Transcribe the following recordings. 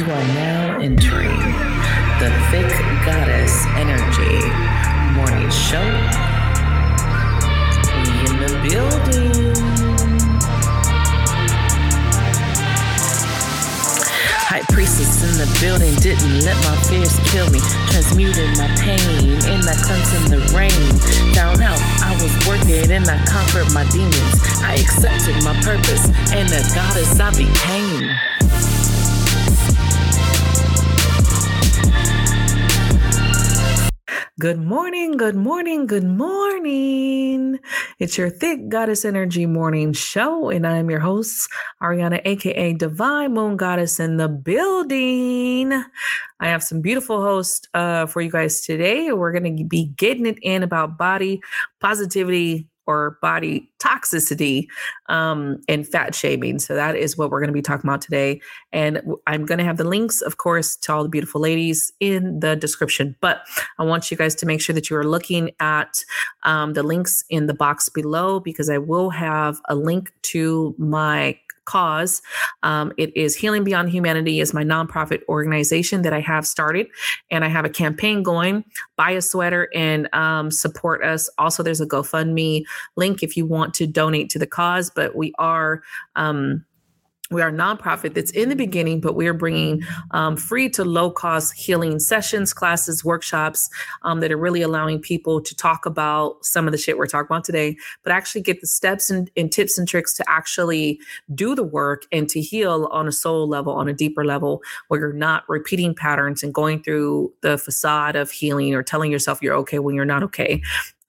You are now entering the Thick Goddess Energy Morning Show. We in the building. High priestess in the building didn't let my fears kill me. Transmuted my pain in the cleanse in the rain. Found out I was working and I conquered my demons. I accepted my purpose and the goddess I became. Good morning, good morning, good morning. It's your Thick Goddess Energy Morning Show, and I'm your host, Ariana, aka Divine Moon Goddess in the building. I have some beautiful hosts uh, for you guys today. We're going to be getting it in about body positivity, or body toxicity um, and fat shaming. So that is what we're going to be talking about today. And I'm going to have the links, of course, to all the beautiful ladies in the description. But I want you guys to make sure that you are looking at um, the links in the box below because I will have a link to my cause. Um, it is Healing Beyond Humanity is my nonprofit organization that I have started, and I have a campaign going. Buy a sweater and um, support us. Also, there's a GoFundMe link if you want to donate to the cause. But we are um, we are a nonprofit that's in the beginning, but we are bringing um, free to low cost healing sessions, classes, workshops um, that are really allowing people to talk about some of the shit we're talking about today, but actually get the steps and, and tips and tricks to actually do the work and to heal on a soul level, on a deeper level, where you're not repeating patterns and going through the facade of healing or telling yourself you're okay when you're not okay.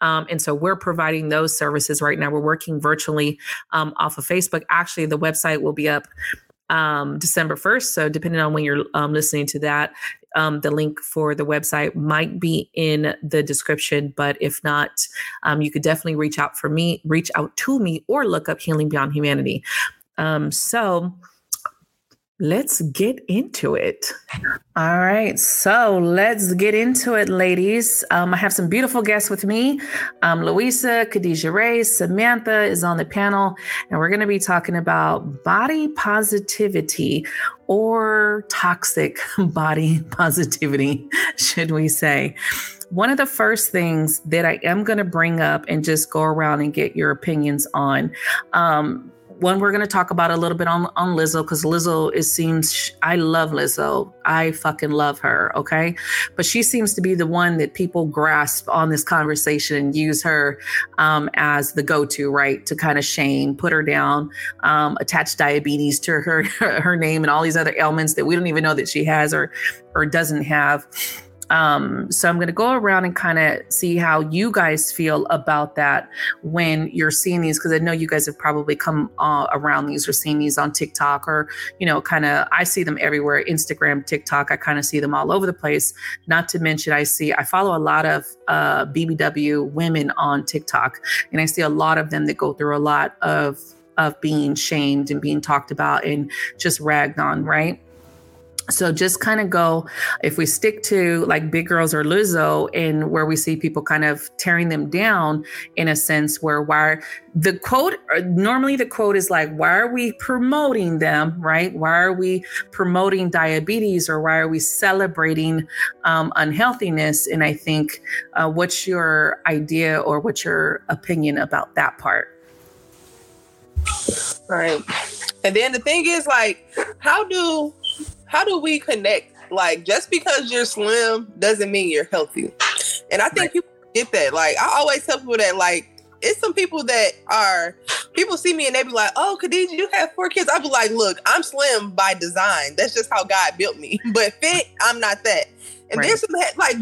Um, and so we're providing those services right now. We're working virtually um, off of Facebook. Actually, the website will be up um, December 1st. So, depending on when you're um, listening to that, um, the link for the website might be in the description. But if not, um, you could definitely reach out for me, reach out to me, or look up Healing Beyond Humanity. Um, so, let's get into it. All right, so let's get into it, ladies. Um, I have some beautiful guests with me. Um, Louisa, Kadija Ray, Samantha is on the panel, and we're going to be talking about body positivity or toxic body positivity, should we say. One of the first things that I am going to bring up and just go around and get your opinions on. Um, one we're going to talk about a little bit on on Lizzo because Lizzo it seems I love Lizzo. I fucking love her, okay? But she seems to be the one that people grasp on this conversation and use her um, as the go-to, right? To kind of shame, put her down, um, attach diabetes to her her name and all these other ailments that we don't even know that she has or or doesn't have. Um, so I'm going to go around and kind of see how you guys feel about that when you're seeing these, because I know you guys have probably come uh, around these or seen these on TikTok or, you know, kind of, I see them everywhere Instagram, TikTok, I kind of see them all over the place. Not to mention, I see, I follow a lot of uh, BBW women on TikTok, and I see a lot of them that go through a lot of of being shamed and being talked about and just ragged on, right? So just kind of go, if we stick to like Big Girls or Lizzo, and where we see people kind of tearing them down in a sense where why the quote uh, normally the quote is like, why are we promoting them, right? Why are we promoting diabetes or why are we celebrating um, unhealthiness? And I think, uh, what's your idea or what's your opinion about that part? Right. And then the thing is, like, how do how do we connect? Like, just because you're slim doesn't mean you're healthy. And I think right. people get that. Like, I always tell people that, like, it's some people that are people see me and they be like, "Oh, Kadija, you have four kids." I be like, "Look, I'm slim by design. That's just how God built me. But fit, I'm not that." And right. there's some like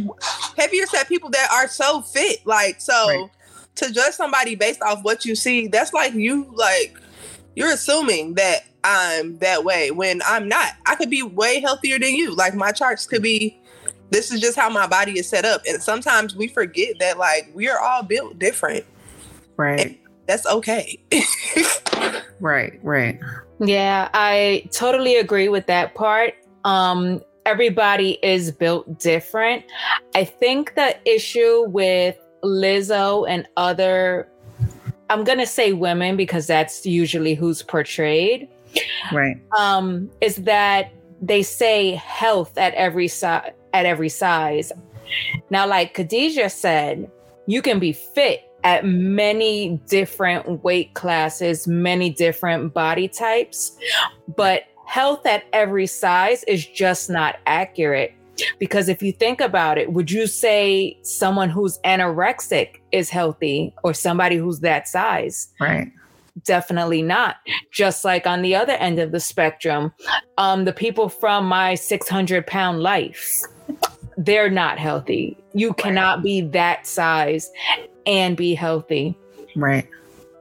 heavier set people that are so fit. Like, so right. to judge somebody based off what you see, that's like you like you're assuming that I'm that way when I'm not. I could be way healthier than you. Like my charts could be this is just how my body is set up. And sometimes we forget that like we are all built different. Right. that's okay. right, right. Yeah, I totally agree with that part. Um everybody is built different. I think the issue with Lizzo and other I'm going to say women because that's usually who's portrayed right um is that they say health at every size at every size. Now, like Kadija said, you can be fit at many different weight classes, many different body types, but health at every size is just not accurate. Because if you think about it, would you say someone who's anorexic is healthy or somebody who's that size? Right. Definitely not. Just like on the other end of the spectrum, um, the people from my 600 pound life, they're not healthy. You cannot be that size and be healthy. Right.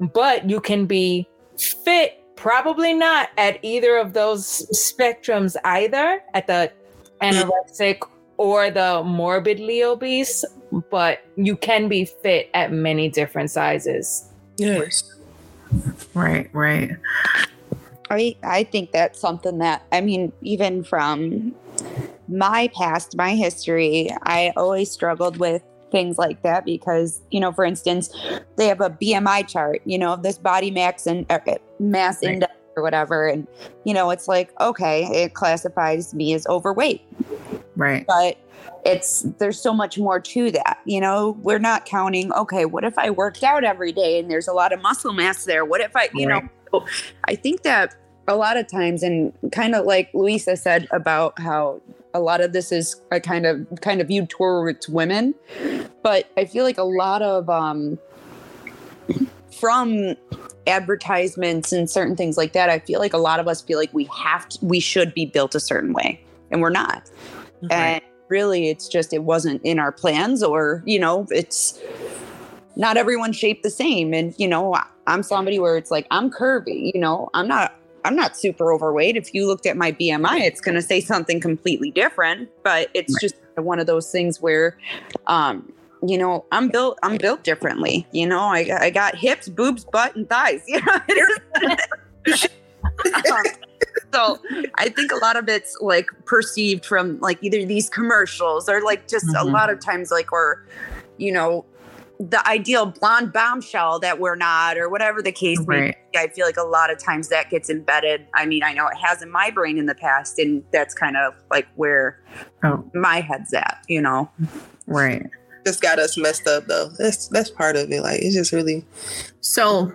But you can be fit, probably not at either of those spectrums either, at the anorexic or the morbidly obese, but you can be fit at many different sizes. Yes. Right, right. I I think that's something that I mean, even from my past, my history, I always struggled with things like that because you know, for instance, they have a BMI chart, you know, of this body mass and uh, mass Right. index or whatever, and you know, it's like okay, it classifies me as overweight, Right. but it's there's so much more to that you know? We're not counting okay what if i worked out every day and there's a lot of muscle mass there? What if i you Right. know i think that a lot of times and kind of like Louisa said about how a lot of this is a kind of kind of viewed towards women but i feel like a lot of um from advertisements and certain things like that i feel like a lot of us feel like we have to we should be built a certain way and we're not. And really it's just it wasn't in our plans or you know it's not everyone's shaped the same. And you know i'm somebody where it's like i'm curvy you know i'm not i'm not super overweight. If you looked at my bmi it's going to say something completely different but it's Right. just one of those things where um you know i'm built i'm built differently you know i, I got hips boobs butt and thighs you know so I think a lot of it's like perceived from like either these commercials or like just a Mhm. lot of times like or you know the ideal blonde bombshell that we're not or whatever the case may Right. be. I feel like a lot of times that gets embedded. I mean, I know it has in my brain in the past and that's kind of like where Oh, my head's at, you know. right. Just got us messed up though. That's that's part of it. Like it's just really So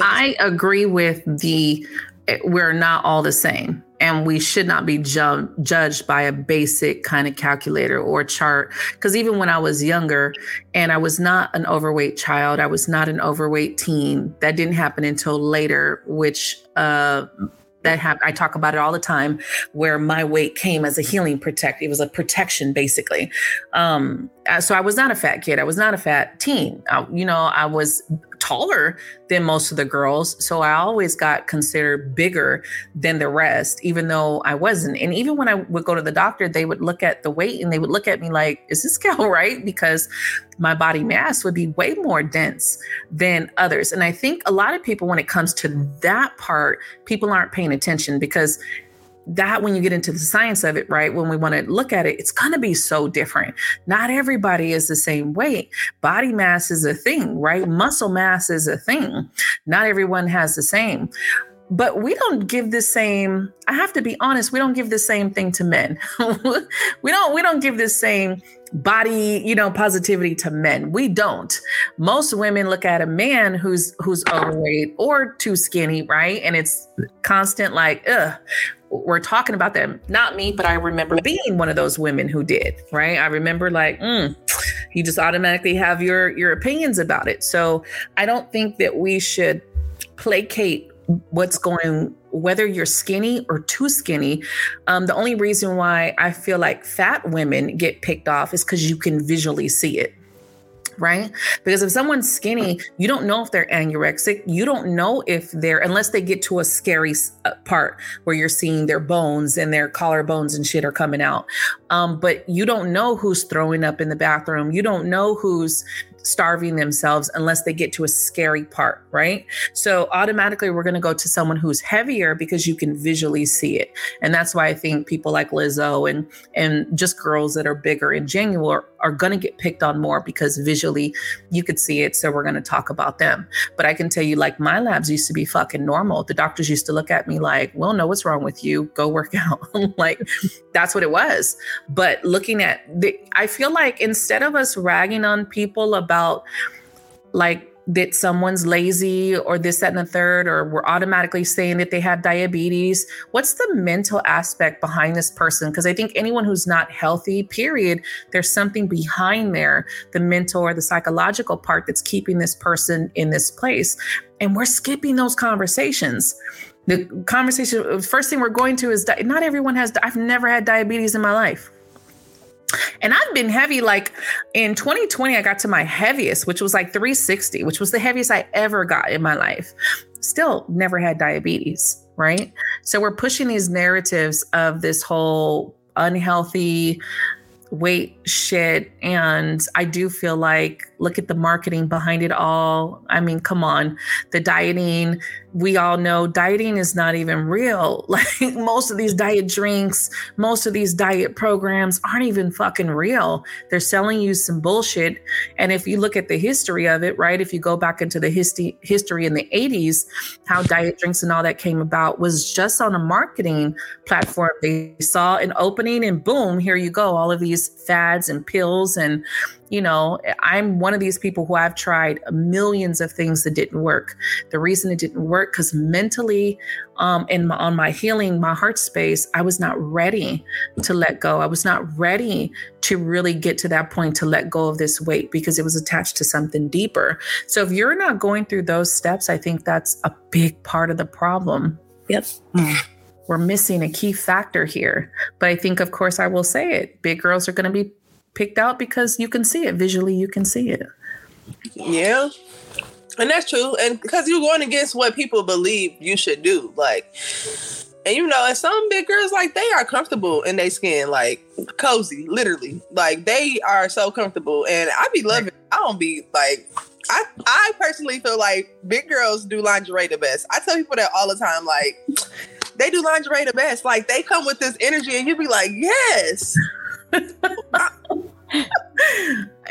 I agree with the eh, we're not all the same and we should not be ju- judged by a basic kind of calculator or chart because even when I was younger and I was not an overweight child, I was not an overweight teen. That didn't happen until later, which uh that happened. I talk about it all the time, where my weight came as a healing protect. It was a protection, basically. Um, uh, so I was not a fat kid. I was not a fat teen. I, you know, I was taller than most of the girls, so I always got considered bigger than the rest, even though I wasn't. And even when I would go to the doctor, they would look at the weight and they would look at me like, "Is this scale right?" Because my body mass would be way more dense than others. And I think a lot of people, when it comes to that part, people aren't paying attention because that when you get into the science of it, right? When we want to look at it, it's going to be so different. Not everybody is the same weight. Body mass is a thing, right? Muscle mass is a thing. Not everyone has the same. But we don't give the same, I have to be honest, we don't give the same thing to men. we don't we don't give the same body, you know, positivity to men. We don't. Most women look at a man who's who's overweight or too skinny, right? And it's constant like, ugh, we're talking about them. Not me, but I remember being one of those women who did, right? I remember like, mm, you just automatically have your your opinions about it. So I don't think that we should placate what's going whether you're skinny or too skinny um, the only reason why i feel like fat women get picked off is because you can visually see it right? Because if someone's skinny you don't know if they're anorexic. You don't know if they're unless they get to a scary uh, part where you're seeing their bones and their collarbones and shit are coming out. Um, but you don't know who's throwing up in the bathroom. You don't know who's starving themselves unless they get to a scary part, right? So automatically we're going to go to someone who's heavier because you can visually see it. And that's why I think people like Lizzo and and just girls that are bigger in general are, going to get picked on more because visually you could see it. So we're going to talk about them. But I can tell you like my labs used to be fucking normal. The doctors used to look at me like, well, no, what's wrong with you. Go work out." like that's what it was. But looking at the I feel like instead of us ragging on people about like that someone's lazy or this, that, and the third, or we're automatically saying that they have diabetes. What's the mental aspect behind this person? Because I think anyone who's not healthy, period, there's something behind there, the mental or the psychological part that's keeping this person in this place. And we're skipping those conversations. The conversation, first thing we're going to is not everyone has, I've never had diabetes in my life. And I've been heavy. Like in 2020, I got to my heaviest, which was like 360, which was the heaviest I ever got in my life. Still never had diabetes, right? So we're pushing these narratives of this whole unhealthy weight shit. And I do feel like, look at the marketing behind it all. I mean, come on, the dieting, we all know dieting is not even real. Like most of these diet drinks, most of these diet programs aren't even fucking real. They're selling you some bullshit. And if you look at the history of it, right? If you go back into the history history in the 80s, how diet drinks and all that came about was just on a marketing platform. They saw an opening and boom, here you go, all of these fads and pills and you know, I'm one of these people who I've tried millions of things that didn't work. The reason it didn't work because mentally, um, and my, on my healing, my heart space, I was not ready to let go. I was not ready to really get to that point to let go of this weight because it was attached to something deeper. So if you're not going through those steps, I think that's a big part of the problem. Yep. We're missing a key factor here. But I think, of course, I will say it big girls are going to be picked out because you can see it visually you can see it yeah and that's true and because you're going against what people believe you should do like and you know and some big girls like they are comfortable in their skin like cozy literally like they are so comfortable and i be loving i don't be like I, I personally feel like big girls do lingerie the best. I tell people that all the time. Like, they do lingerie the best. Like, they come with this energy, and you be like, yes.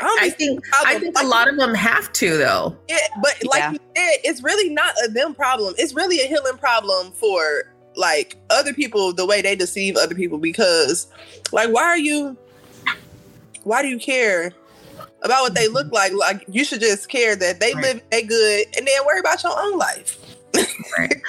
I think I think a lot of them have to though. Yeah, but like yeah. you said, it's really not a them problem. It's really a healing problem for like other people the way they deceive other people because like why are you why do you care about what they look mm-hmm. like? Like you should just care that they right. live they good and then worry about your own life. right.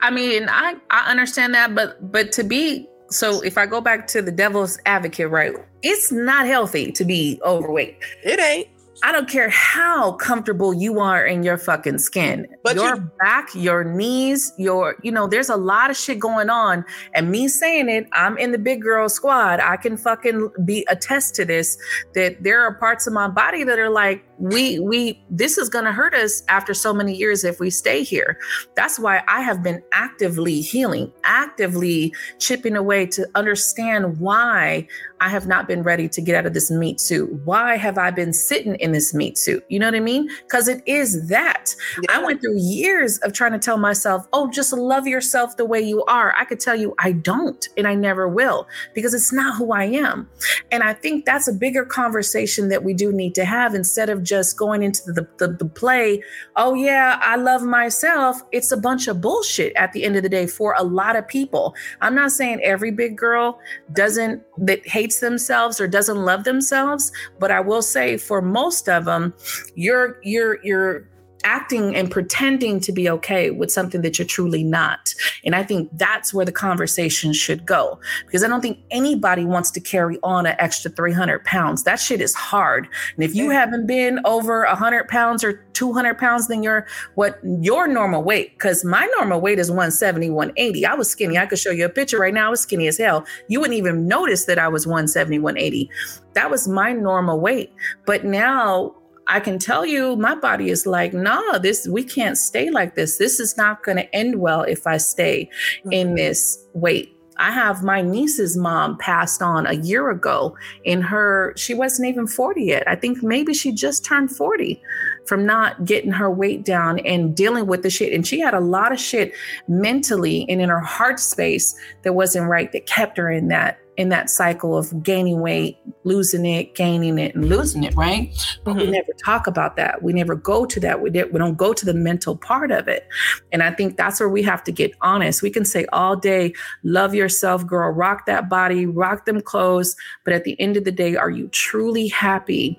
I mean, I I understand that, but but to be so if I go back to the devil's advocate, right? It's not healthy to be overweight. It ain't. I don't care how comfortable you are in your fucking skin. But your you- back, your knees, your, you know, there's a lot of shit going on. And me saying it, I'm in the big girl squad. I can fucking be attest to this that there are parts of my body that are like, we we this is going to hurt us after so many years if we stay here. That's why i have been actively healing actively chipping away to understand why i have not been ready to get out of this meat suit. Why have i been sitting in this meat suit? You know what i mean? Because it is that. Yeah. i went through years of trying to tell myself oh just love yourself the way you are. I could tell you i don't and i never will because it's not who i am. And i think that's a bigger conversation that we do need to have instead of just going into the, the, the play, oh, yeah, I love myself. It's a bunch of bullshit at the end of the day for a lot of people. I'm not saying every big girl doesn't, that hates themselves or doesn't love themselves, but I will say for most of them, you're, you're, you're, acting and pretending to be okay with something that you're truly not. And I think that's where the conversation should go because I don't think anybody wants to carry on an extra 300 pounds. That shit is hard. And if you haven't been over 100 pounds or 200 pounds than your what your normal weight, because my normal weight is 170, 180. I was skinny. I could show you a picture right now. I was skinny as hell. You wouldn't even notice that I was 170, 180. That was my normal weight. But now I can tell you my body is like, nah, this we can't stay like this. This is not going to end well if I stay mm-hmm. in this weight. I have my niece's mom passed on a year ago in her, she wasn't even 40 yet. I think maybe she just turned 40 from not getting her weight down and dealing with the shit. And she had a lot of shit mentally and in her heart space that wasn't right that kept her in that in that cycle of gaining weight, losing it, gaining it, and losing it, right? But mm-hmm. we never talk about that. We never go to that. We, we don't go to the mental part of it. And I think that's where we have to get honest. We can say all day, love yourself, girl, rock that body, rock them clothes. But at the end of the day, are you truly happy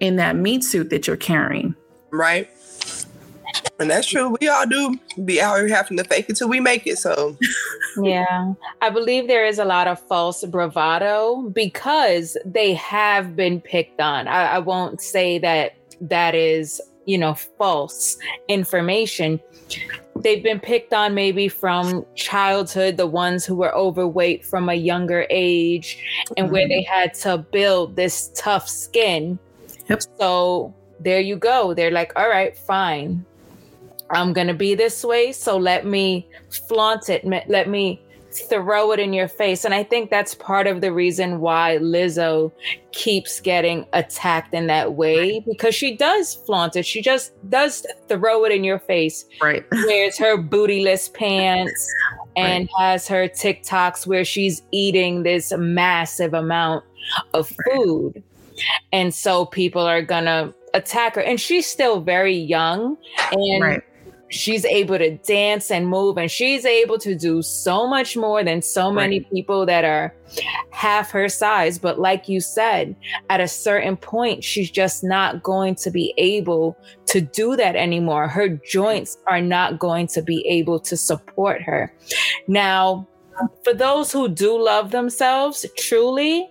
in that meat suit that you're carrying? Right. And that's true. We all do be out here having to fake it till we make it. So, yeah, I believe there is a lot of false bravado because they have been picked on. I, I won't say that that is, you know, false information. They've been picked on maybe from childhood, the ones who were overweight from a younger age, and mm-hmm. where they had to build this tough skin. Yep. So there you go. They're like, all right, fine. I'm going to be this way. So let me flaunt it. Let me throw it in your face. And I think that's part of the reason why Lizzo keeps getting attacked in that way because she does flaunt it. She just does throw it in your face. Right. Wears her bootyless pants and right. has her TikToks where she's eating this massive amount of food. Right. And so people are going to attack her. And she's still very young. And right she's able to dance and move and she's able to do so much more than so many right. people that are half her size. But like you said at a certain point she's just not going to be able to do that anymore. Her joints are not going to be able to support her. Now for those who do love themselves truly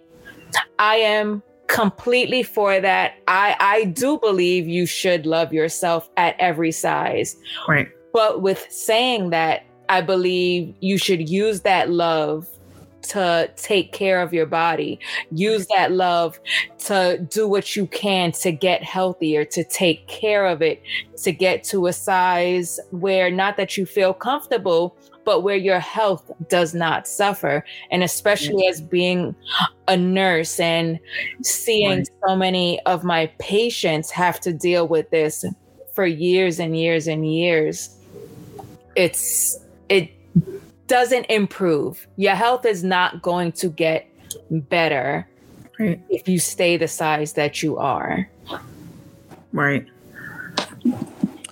i am completely for that. I I do believe you should love yourself at every size. Right. But with saying that, I believe you should use that love to take care of your body. Use that love to do what you can to get healthier, to take care of it, to get to a size where not that you feel comfortable, but where your health does not suffer. And especially as being a nurse and seeing right. so many of my patients have to deal with this for years and years and years, it's, it doesn't improve. Your health is not going to get better right. if you stay the size that you are. Right.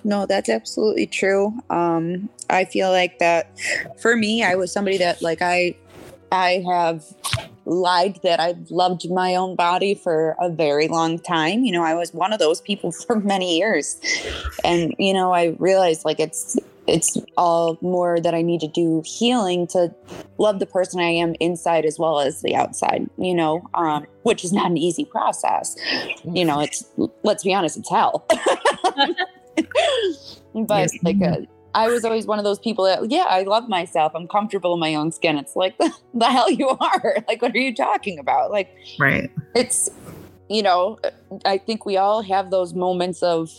No, that's absolutely true. Um, I feel like that for me, I was somebody that like I I have lied that I've loved my own body for a very long time. You know, I was one of those people for many years. And you know, I realized like it's it's all more that I need to do healing to love the person I am inside as well as the outside, you know, um, which is not an easy process. You know, it's, let's be honest, it's hell. but yes. like, a, uh, I was always one of those people that, yeah, I love myself. I'm comfortable in my own skin. It's like, the, the hell you are. Like, what are you talking about? Like, right. It's, you know, I think we all have those moments of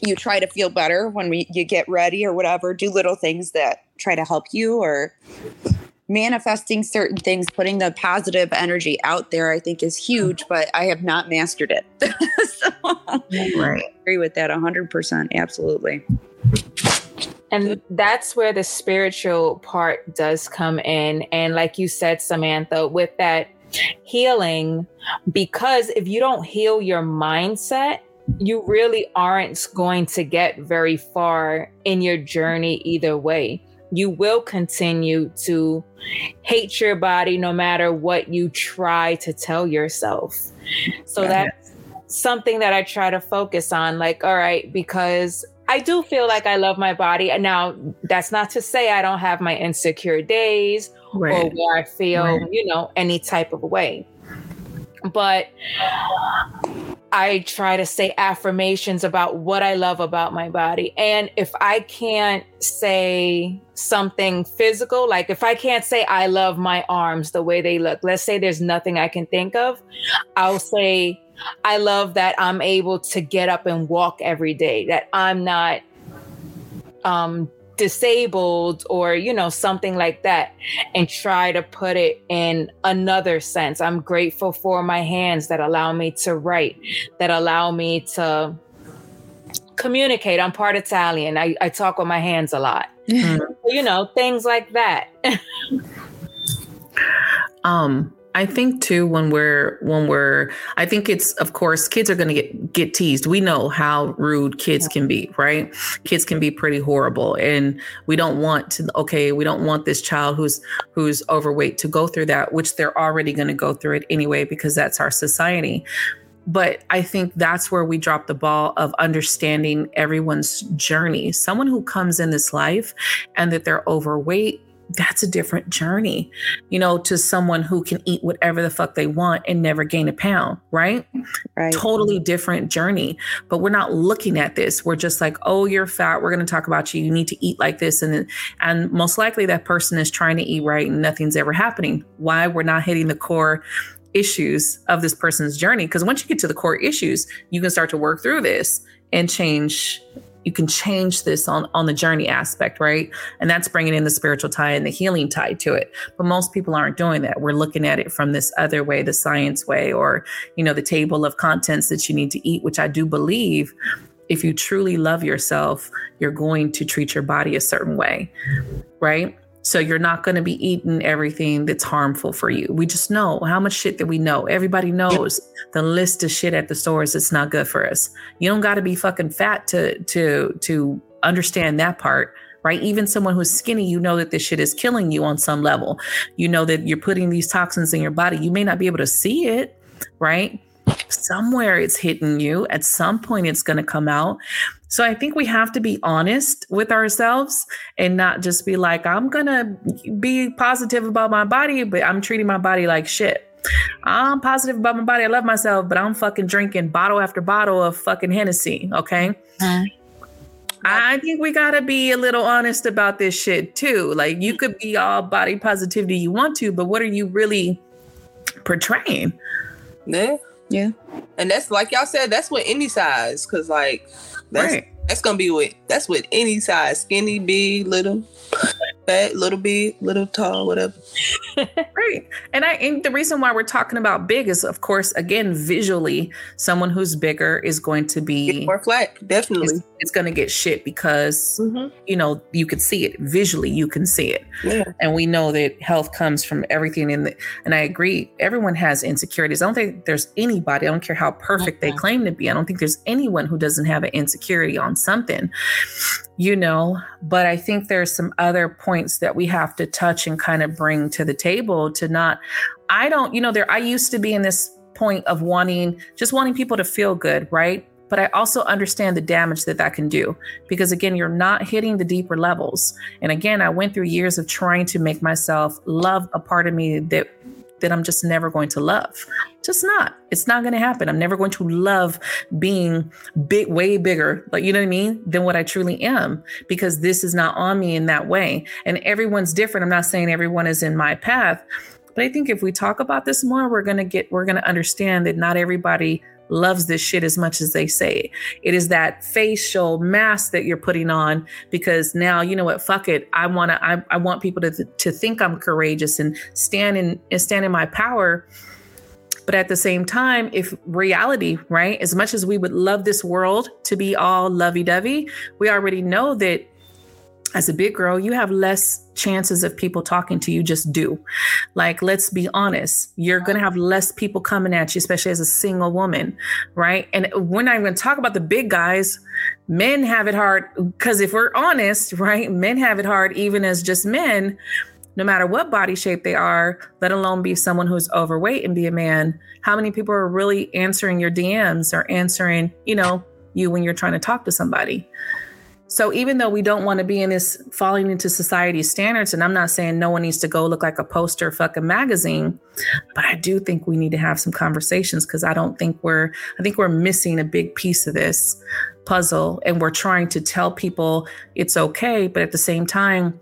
you try to feel better when we, you get ready or whatever, do little things that try to help you or manifesting certain things, putting the positive energy out there, I think is huge, but I have not mastered it. so right. I agree with that 100%. Absolutely. And that's where the spiritual part does come in. And like you said, Samantha, with that healing, because if you don't heal your mindset, you really aren't going to get very far in your journey either way. You will continue to hate your body no matter what you try to tell yourself. So that's something that I try to focus on. Like, all right, because I do feel like I love my body. And now, that's not to say I don't have my insecure days right. or where I feel, right. you know, any type of way. But I try to say affirmations about what I love about my body. And if I can't say something physical, like if I can't say I love my arms the way they look, let's say there's nothing I can think of, I'll say, I love that I'm able to get up and walk every day, that I'm not um, disabled or you know something like that and try to put it in another sense. I'm grateful for my hands that allow me to write that allow me to communicate. I'm part italian. I, I talk with my hands a lot. Mm-hmm. you know things like that. Um I think too when we're when we're I think it's of course kids are going to get get teased. We know how rude kids can be, right? Kids can be pretty horrible and we don't want to okay, we don't want this child who's who's overweight to go through that, which they're already going to go through it anyway because that's our society. But I think that's where we drop the ball of understanding everyone's journey. Someone who comes in this life and that they're overweight that's a different journey, you know, to someone who can eat whatever the fuck they want and never gain a pound, right? Right. Totally different journey. But we're not looking at this. We're just like, oh, you're fat. We're going to talk about you. You need to eat like this. And and most likely that person is trying to eat right and nothing's ever happening. Why? We're not hitting the core issues of this person's journey. Because once you get to the core issues, you can start to work through this and change you can change this on on the journey aspect right? And that's bringing in the spiritual tie and the healing tie to it. But most people aren't doing that. We're looking at it from this other way the science way or you know the table of contents that you need to eat which i do believe if you truly love yourself you're going to treat your body a certain way right so you're not going to be eating everything that's harmful for you. We just know how much shit that we know. Everybody knows the list of shit at the stores that's not good for us. You don't got to be fucking fat to to to understand that part right? Even someone who's skinny, you know that this shit is killing you on some level. You know that you're putting these toxins in your body. You may not be able to see it, right? Somewhere it's hitting you. At some point, it's going to come out. So I think we have to be honest with ourselves and not just be like, I'm going to be positive about my body, but I'm treating my body like shit. I'm positive about my body. I love myself, but I'm fucking drinking bottle after bottle of fucking Hennessy. Okay. Mm-hmm. I think we got to be a little honest about this shit too. Like, you could be all body positivity you want to, but what are you really portraying? Yeah. Yeah. And that's like y'all said, that's what any size, because like that's right. that's gonna be with that's with any size, skinny, big, little fat, little big, little tall, whatever. right. And I and the reason why we're talking about big is of course again visually someone who's bigger is going to be get more flat, definitely. It's, it's going to get shit because mm-hmm. you know you can see it visually, you can see it. Yeah. And we know that health comes from everything in the and I agree everyone has insecurities. I don't think there's anybody, I don't care how perfect they claim to be. I don't think there's anyone who doesn't have an insecurity on something you know but i think there's some other points that we have to touch and kind of bring to the table to not i don't you know there i used to be in this point of wanting just wanting people to feel good right but i also understand the damage that that can do because again you're not hitting the deeper levels and again i went through years of trying to make myself love a part of me that that I'm just never going to love. Just not. It's not going to happen. I'm never going to love being big, way bigger, like, you know what I mean, than what I truly am, because this is not on me in that way. And everyone's different. I'm not saying everyone is in my path, but I think if we talk about this more, we're going to get, we're going to understand that not everybody loves this shit as much as they say. it. It is that facial mask that you're putting on because now you know what, fuck it. I want to I, I want people to to think I'm courageous and stand in and stand in my power. But at the same time, if reality, right, as much as we would love this world to be all lovey dovey, we already know that as a big girl, you have less chances of people talking to you. Just do. Like, let's be honest. You're going to have less people coming at you, especially as a single woman, right? And we're not even going to talk about the big guys. Men have it hard because if we're honest, right? Men have it hard even as just men, no matter what body shape they are, let alone be someone who's overweight and be a man. How many people are really answering your DMs or answering, you know, you when you're trying to talk to somebody? So even though we don't want to be in this falling into society's standards, and I'm not saying no one needs to go look like a poster fucking magazine, but I do think we need to have some conversations because I don't think we're I think we're missing a big piece of this puzzle and we're trying to tell people it's okay, but at the same time,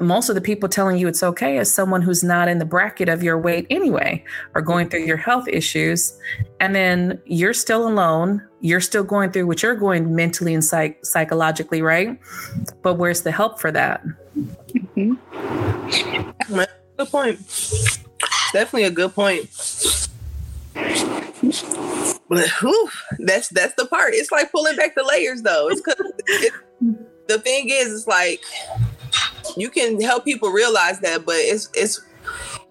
most of the people telling you it's okay is someone who's not in the bracket of your weight anyway, or going through your health issues. And then you're still alone. You're still going through what you're going mentally and psych- psychologically, right? But where's the help for that? Mm-hmm. Good point. Definitely a good point. But whew, that's that's the part. It's like pulling back the layers, though. It's because the thing is, it's like you can help people realize that, but it's it's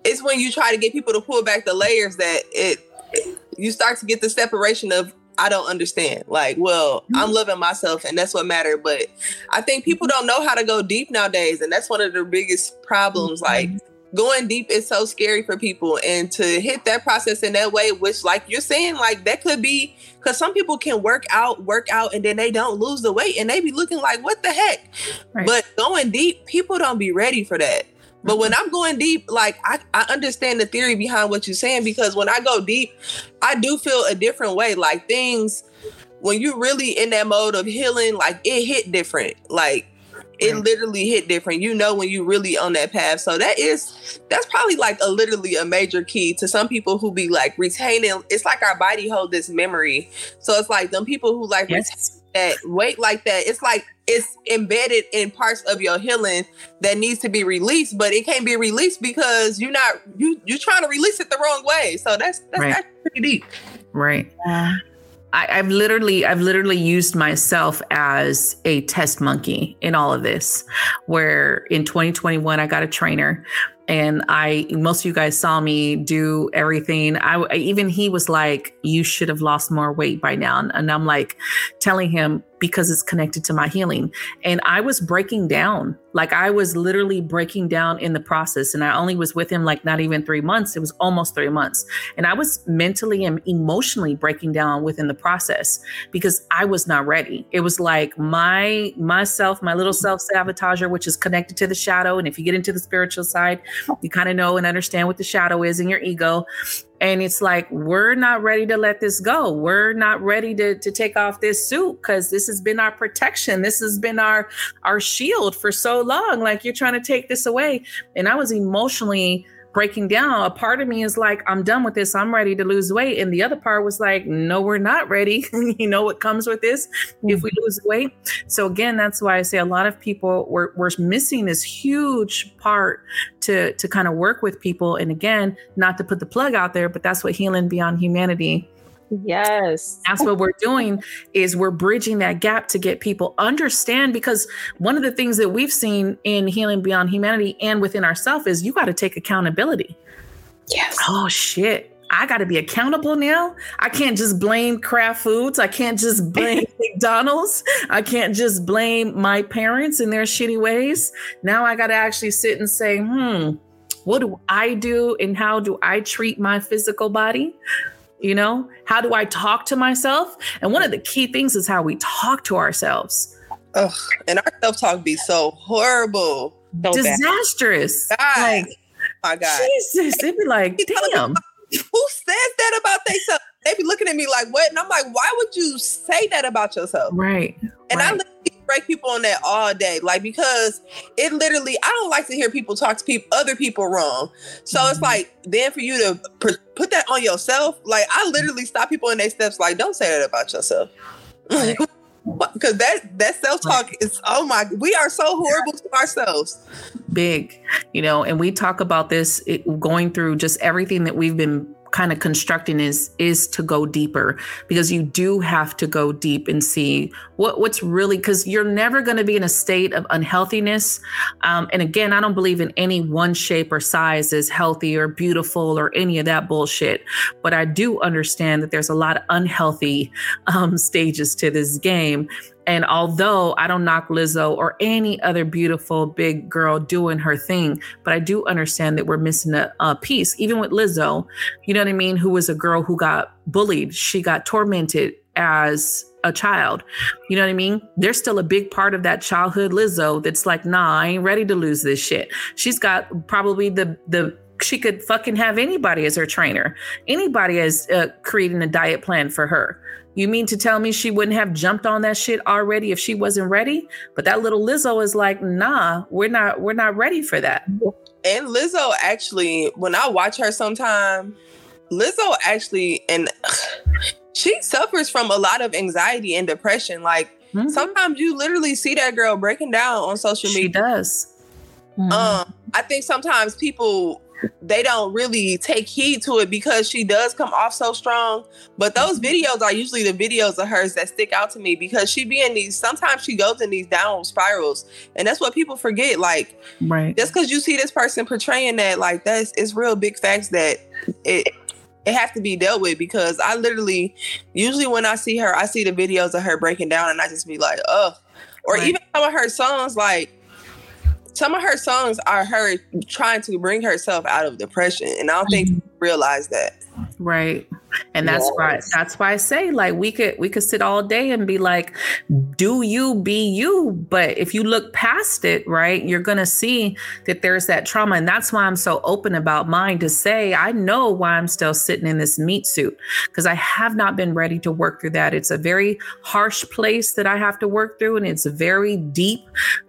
it's when you try to get people to pull back the layers that it, it you start to get the separation of I don't understand. Like, well, I'm mm-hmm. loving myself and that's what matters. But I think people don't know how to go deep nowadays. And that's one of the biggest problems. Like mm-hmm. Going deep is so scary for people. And to hit that process in that way, which like you're saying, like that could be because some people can work out, work out, and then they don't lose the weight and they be looking like, what the heck? Right. But going deep, people don't be ready for that. But when mm-hmm. I'm going deep, like I, I understand the theory behind what you're saying because when I go deep, I do feel a different way. Like things, when you're really in that mode of healing, like it hit different. Like it Right. literally hit different. You know when you really on that path. So that is that's probably like a literally a major key to some people who be like retaining. It's like our body hold this memory. So it's like them people who like Yes. that weight like that. It's like it's embedded in parts of your healing that needs to be released, but it can't be released because you're not you you're trying to release it the wrong way. So that's that's, Right. that's pretty deep. Right. I, I've literally, I've literally used myself as a test monkey in all of this. Where in 2021, I got a trainer, and I, most of you guys saw me do everything. I I- even he was like, "You should have lost more weight by now," and, and I'm like, telling him because it's connected to my healing. And I was breaking down, like I was literally breaking down in the process. And I only was with him like not even three months. It was almost three months. And I was mentally and emotionally breaking down within the process because I was not ready. It was like my myself, my little self sabotager, which is connected to the shadow. And if you get into the spiritual side, you kind of know and understand what the shadow is in your ego. And it's like, we're not ready to let this go. We're not ready to, to take off this suit because this has been our protection. This has been our our shield for so long. Like you're trying to take this away. And I was emotionally breaking down. A part of me is like, I'm done with this. I'm ready to lose weight. And the other part was like, no, we're not ready. you know what comes with this if mm. we lose weight. So again, that's why I say a lot of people were, were missing this huge part to to kind of work with people. And again, not to put the plug out there, but that's what healing beyond humanity Yes. that's what we're doing is we're bridging that gap to get people understand because one of the things that we've seen in healing beyond humanity and within ourselves is you got to take accountability Yes. oh shit I got to be accountable now. I can't just blame Kraft Foods. I can't just blame McDonald's. I can't just blame my parents and their shitty ways. Now I got to actually sit and say, hmm, what do I do and how do I treat my physical body? You know, how do I talk to myself? And one of the key things is how we talk to ourselves. Ugh. And our self talk be so horrible. So bad. Disastrous. God. Like, My God. Jesus. It'd be like, damn. Who says that about themselves? They'd be looking at me like, what? And I'm like, why would you say that about yourself? Right. And I right. literally break people on that all day, like because it literally. I don't like to hear people talk to people, other people wrong. So it's Mhm. like then for you to pr- put that on yourself, like I literally stop people in their steps, like don't say that about yourself, because that that self talk is oh my, we are so horrible to ourselves. big, you know, and we talk about this it, going through just everything that we've been kind of constructing is is to go deeper. Because you do have to go deep and see what what's really because you're never going to be in a state of unhealthiness. Um, and again i don't believe in any one shape or size is healthy or beautiful or any of that bullshit. But i do understand that there's a lot of unhealthy um, stages to this game and although I don't knock Lizzo or any other beautiful big girl doing her thing, but I do understand that we're missing a, a piece. Even with Lizzo, you know what I mean? Who was a girl who got bullied, she got tormented as a child. You know what I mean? There's still a big part of that childhood Lizzo that's like, nah, I ain't ready to lose this shit. She's got probably the the she could fucking have anybody as her trainer, anybody as uh, creating a diet plan for her. You mean to tell me she wouldn't have jumped on that shit already if she wasn't ready? But that little Lizzo is like, nah, we're not, we're not ready for that. And Lizzo actually, when I watch her sometime, Lizzo actually, and she suffers from a lot of anxiety and depression. Like Mhm. sometimes you literally see that girl breaking down on social media. she does. Mhm. Um, I think sometimes people they don't really take heed to it because she does come off so strong. But those mm-hmm. videos are usually the videos of hers that stick out to me because she be in these. Sometimes she goes in these downward spirals, and that's what people forget. Like Right. just because you see this person portraying that, like that's it's real big facts that it it has to be dealt with because I literally usually when I see her, I see the videos of her breaking down and I just be like, ugh. Or Right. even some of her songs, like some of her songs are her trying to bring herself out of depression. And I don't think mm-hmm. people realize that. Right. And that's why that's why I say like we could we could sit all day and be like, do you be you? But if you look past it, right, you're gonna see that there's that trauma. And that's why I'm so open about mine to say I know why I'm still sitting in this meat suit because I have not been ready to work through that. It's a very harsh place that I have to work through, and it's very deep.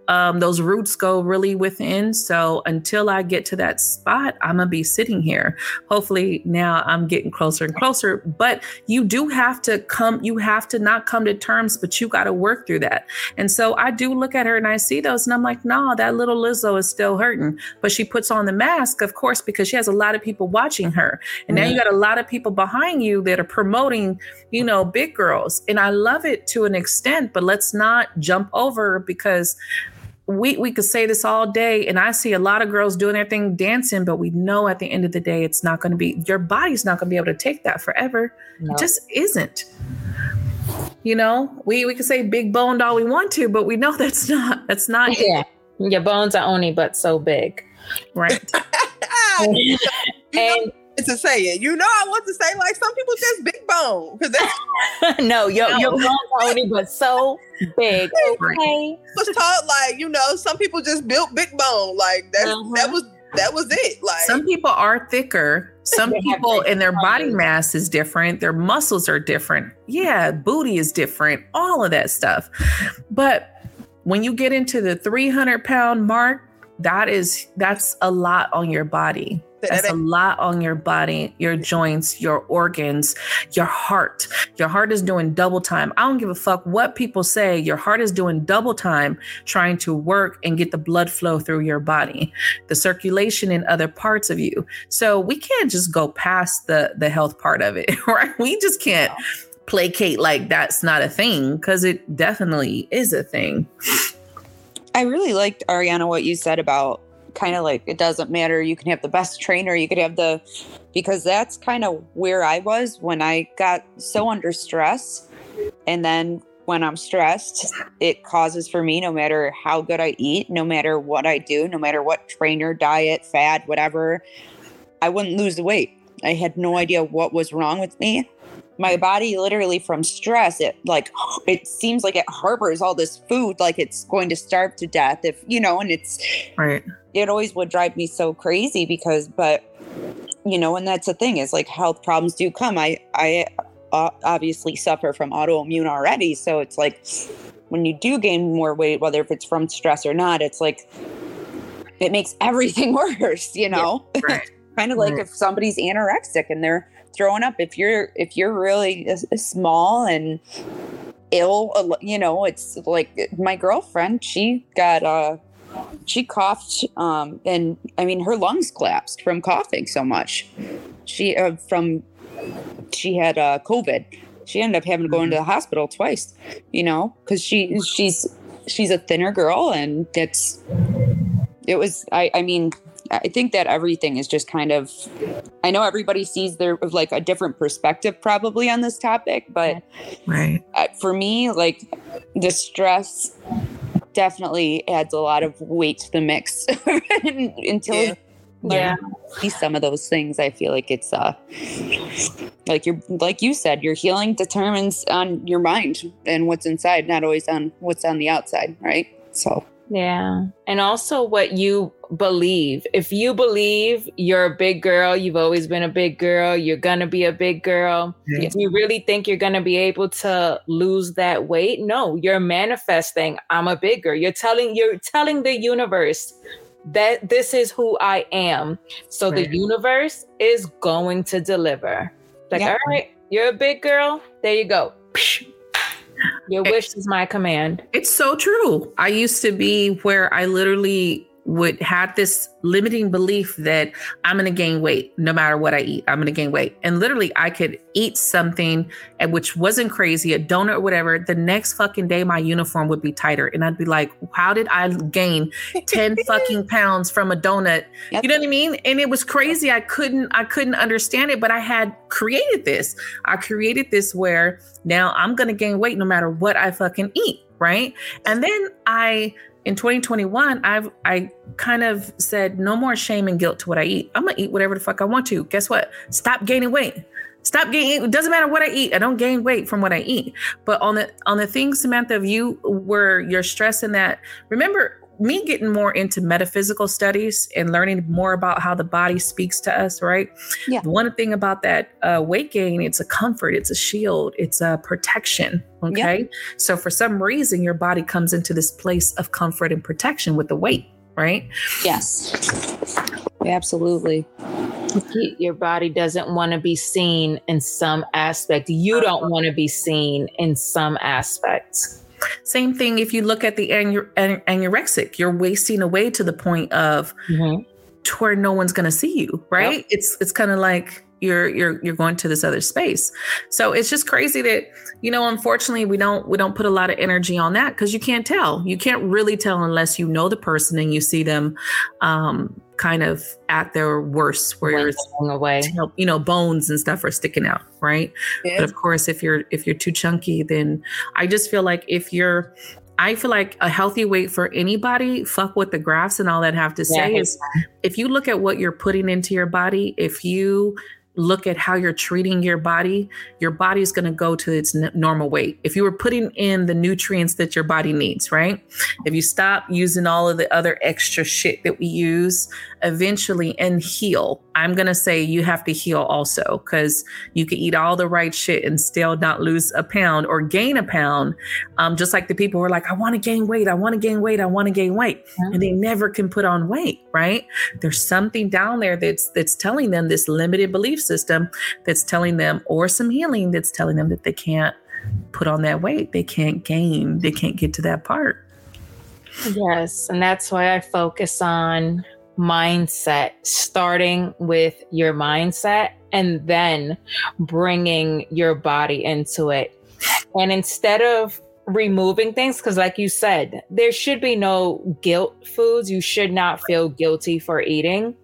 Um, those roots go really within. So until I get to that spot, I'm gonna be sitting here. Hopefully now I'm getting closer and closer. But you do have to come, you have to not come to terms, but you got to work through that. And so I do look at her and I see those, and I'm like, no, that little Lizzo is still hurting. But she puts on the mask, of course, because she has a lot of people watching her. And now you got a lot of people behind you that are promoting, you know, big girls. And I love it to an extent, but let's not jump over because we we could say this all day and i see a lot of girls doing their thing dancing but we know at the end of the day it's not going to be your body's not going to be able to take that forever No. it just isn't you know we we can say big boned all we want to but we know that's not that's not it, yeah. Your bones are only but so big. right You know And to say it. You know I want to say like some people just big bone because that's no, your, No. your bones are only but so big. Okay. was taught like you know some people just built big bone like that's Mhm. that was that was it like some people are thicker some people and their body mass is different their muscles are different yeah booty is different all of that stuff but when you get into the 300 pound mark that is that's a lot on your body that's a lot on your body your joints your organs your heart. Your heart is doing double time. I don't give a fuck what people say. Your heart is doing double time trying to work and get the blood flow through your body the circulation in other parts of you. So we can't just go past the the health part of it right? We just can't placate like that's not a thing because it definitely is a thing. I really liked Ariana what you said about kind of like it doesn't matter. You can have the best trainer, you could have the because that's kind of where I was when I got so under stress. And then when I'm stressed, it causes for me no matter how good I eat, no matter what I do, no matter what trainer, diet, fad, whatever, I wouldn't lose the weight. I had no idea what was wrong with me. My body literally from stress, it like it seems like it harbors all this food like it's going to starve to death if you know and it's right. it always would drive me so crazy because but you know and that's the thing is like health problems do come. I i uh, obviously suffer from autoimmune already so it's like when you do gain more weight whether if it's from stress or not it's like it makes everything worse you know? Right. Kind of like Right. if somebody's anorexic and they're throwing up if you're if you're really small and ill you know it's like my girlfriend she got uh she coughed um and i mean her lungs collapsed from coughing so much. She uh, from she had uh covid. She ended up having to go into the hospital twice you know because she she's she's a thinner girl and it's it was i i mean i think that everything is just kind of i know everybody sees their like a different perspective probably on this topic but right uh, for me like the stress definitely adds a lot of weight to the mix until Yeah. Yeah. learn to see some of those things i feel like it's uh like you're like you said your healing determines on your mind and what's inside not always on what's on the outside right so Yeah. And also what you believe. If you believe you're a big girl, you've always been a big girl, you're going to be a big girl. Yeah. If you really think you're going to be able to lose that weight, no, you're manifesting I'm a big girl. You're telling you're telling the universe that this is who I am. So Right. the universe is going to deliver. Like, Yeah. all right, you're a big girl. There you go. Your wish is my command. It's so true. I used to be where I literally would have this limiting belief that I'm going to gain weight no matter what I eat. I'm going to gain weight. And literally, I could eat something eh, which wasn't crazy, a donut or whatever. The next fucking day, my uniform would be tighter. And I'd be like, how did I gain 10 fucking pounds from a donut? Yep. You know what I mean? And it was crazy. I couldn't, I couldn't understand it, but I had created this. I created this where now I'm going to gain weight no matter what I fucking eat. Right. And then I, in 2021, I've I kind of said no more shame and guilt to what I eat. I'm gonna eat whatever the fuck I want to. Guess what? Stop gaining weight. Stop gaining. It doesn't matter what I eat. I don't gain weight from what I eat. But on the on the thing, Samantha, of you where you're stressing that. Remember me getting more into metaphysical studies and learning more about how the body speaks to us. Right. Yeah. One thing about that uh, weight gain, it's a comfort. It's a shield. It's a protection. Okay. So for some reason, your body comes into this place of comfort and protection with the weight, right? Yes. Absolutely. Your body doesn't want to be seen in some aspect. You don't want to be seen in some aspects. Same thing if you look at the anure- an- anorexic, you're wasting away to the point of to where no one's going to see you, right? It's it's kind of like you're you're you're going to this other space. So it's just crazy that you know unfortunately we don't we don't put a lot of energy on that cuz you can't tell. You can't really tell unless you know the person and you see them um kind of at their worst where it's Going away. you know bones and stuff are sticking out, right? Yeah. But of course, if you're if you're too chunky, then I just feel like if you're, I feel like a healthy weight for anybody. Fuck what the graphs and all that have to say Yeah. is, if you look at what you're putting into your body, if you look at how you're treating your body, your body is going to go to its n- normal weight. If you were putting in the nutrients that your body needs, right? If you stop using all of the other extra shit that we use, eventually and heal. I'm going to say you have to heal also because you can eat all the right shit and still not lose a pound or gain a pound. Um, just like the people who are like, I want to gain weight, I want to gain weight, I want to gain weight, and they never can put on weight, right? There's something down there that's that's telling them this limited belief system that's telling them, or some healing that's telling them that they can't put on that weight, they can't gain, they can't get to that part. Yes. And that's why I focus on mindset, starting with your mindset and then bringing your body into it. And instead of removing things, because like you said, there should be no guilt foods. You should not feel guilty for eating.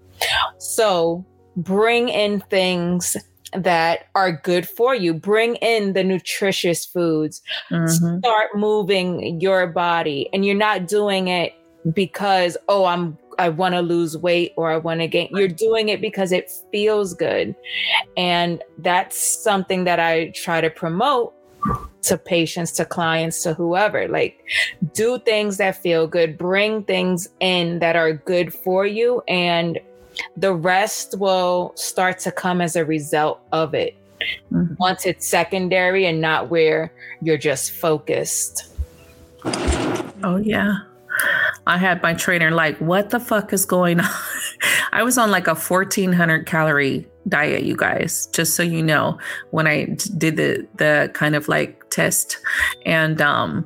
So bring in things that are good for you. Bring in the nutritious foods. Mhm. start moving your body. And you're not doing it because oh i'm i want to lose weight or i want to gain. You're doing it because it feels good. And that's something that i try to promote to patients to clients to whoever. Like do things that feel good. Bring things in that are good for you and the rest will start to come as a result of it Mhm. once it's secondary and not where you're just focused. Oh yeah. I had my trainer like, what the fuck is going on? I was on like a 1400 calorie diet, you guys, just so you know, when I did the the kind of like test and um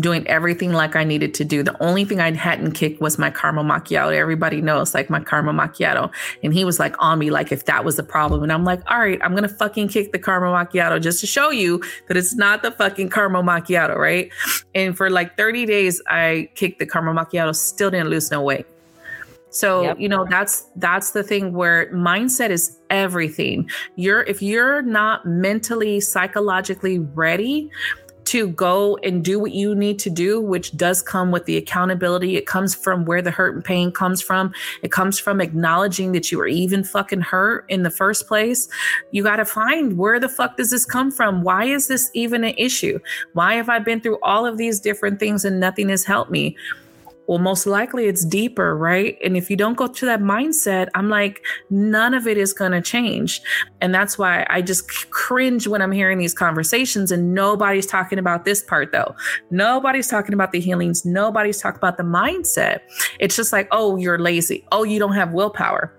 doing everything like I needed to do. The only thing I hadn't kicked was my caramel macchiato. Everybody knows like my caramel macchiato. And he was like on me like if that was the problem. And I'm like, all right, I'm gonna fucking kick the caramel macchiato just to show you that it's not the fucking caramel macchiato, right? And for like 30 days, I kicked the caramel macchiato, still didn't lose no weight. So, Yep. you know, that's that's the thing where mindset is everything. You're if you're not mentally, psychologically ready to go and do what you need to do, which does come with the accountability. It comes from where the hurt and pain comes from. It comes from acknowledging that you were even fucking hurt in the first place. You got to find where the fuck does this come from? Why is this even an issue? Why have I been through all of these different things and nothing has helped me? Well, most likely it's deeper, right? And if you don't go to that mindset, I'm like, none of it is going to change. And that's why I just cringe when I'm hearing these conversations and nobody's talking about this part, though. Nobody's talking about the healings. Nobody's talking about the mindset. It's just like, oh, you're lazy. Oh, you don't have willpower.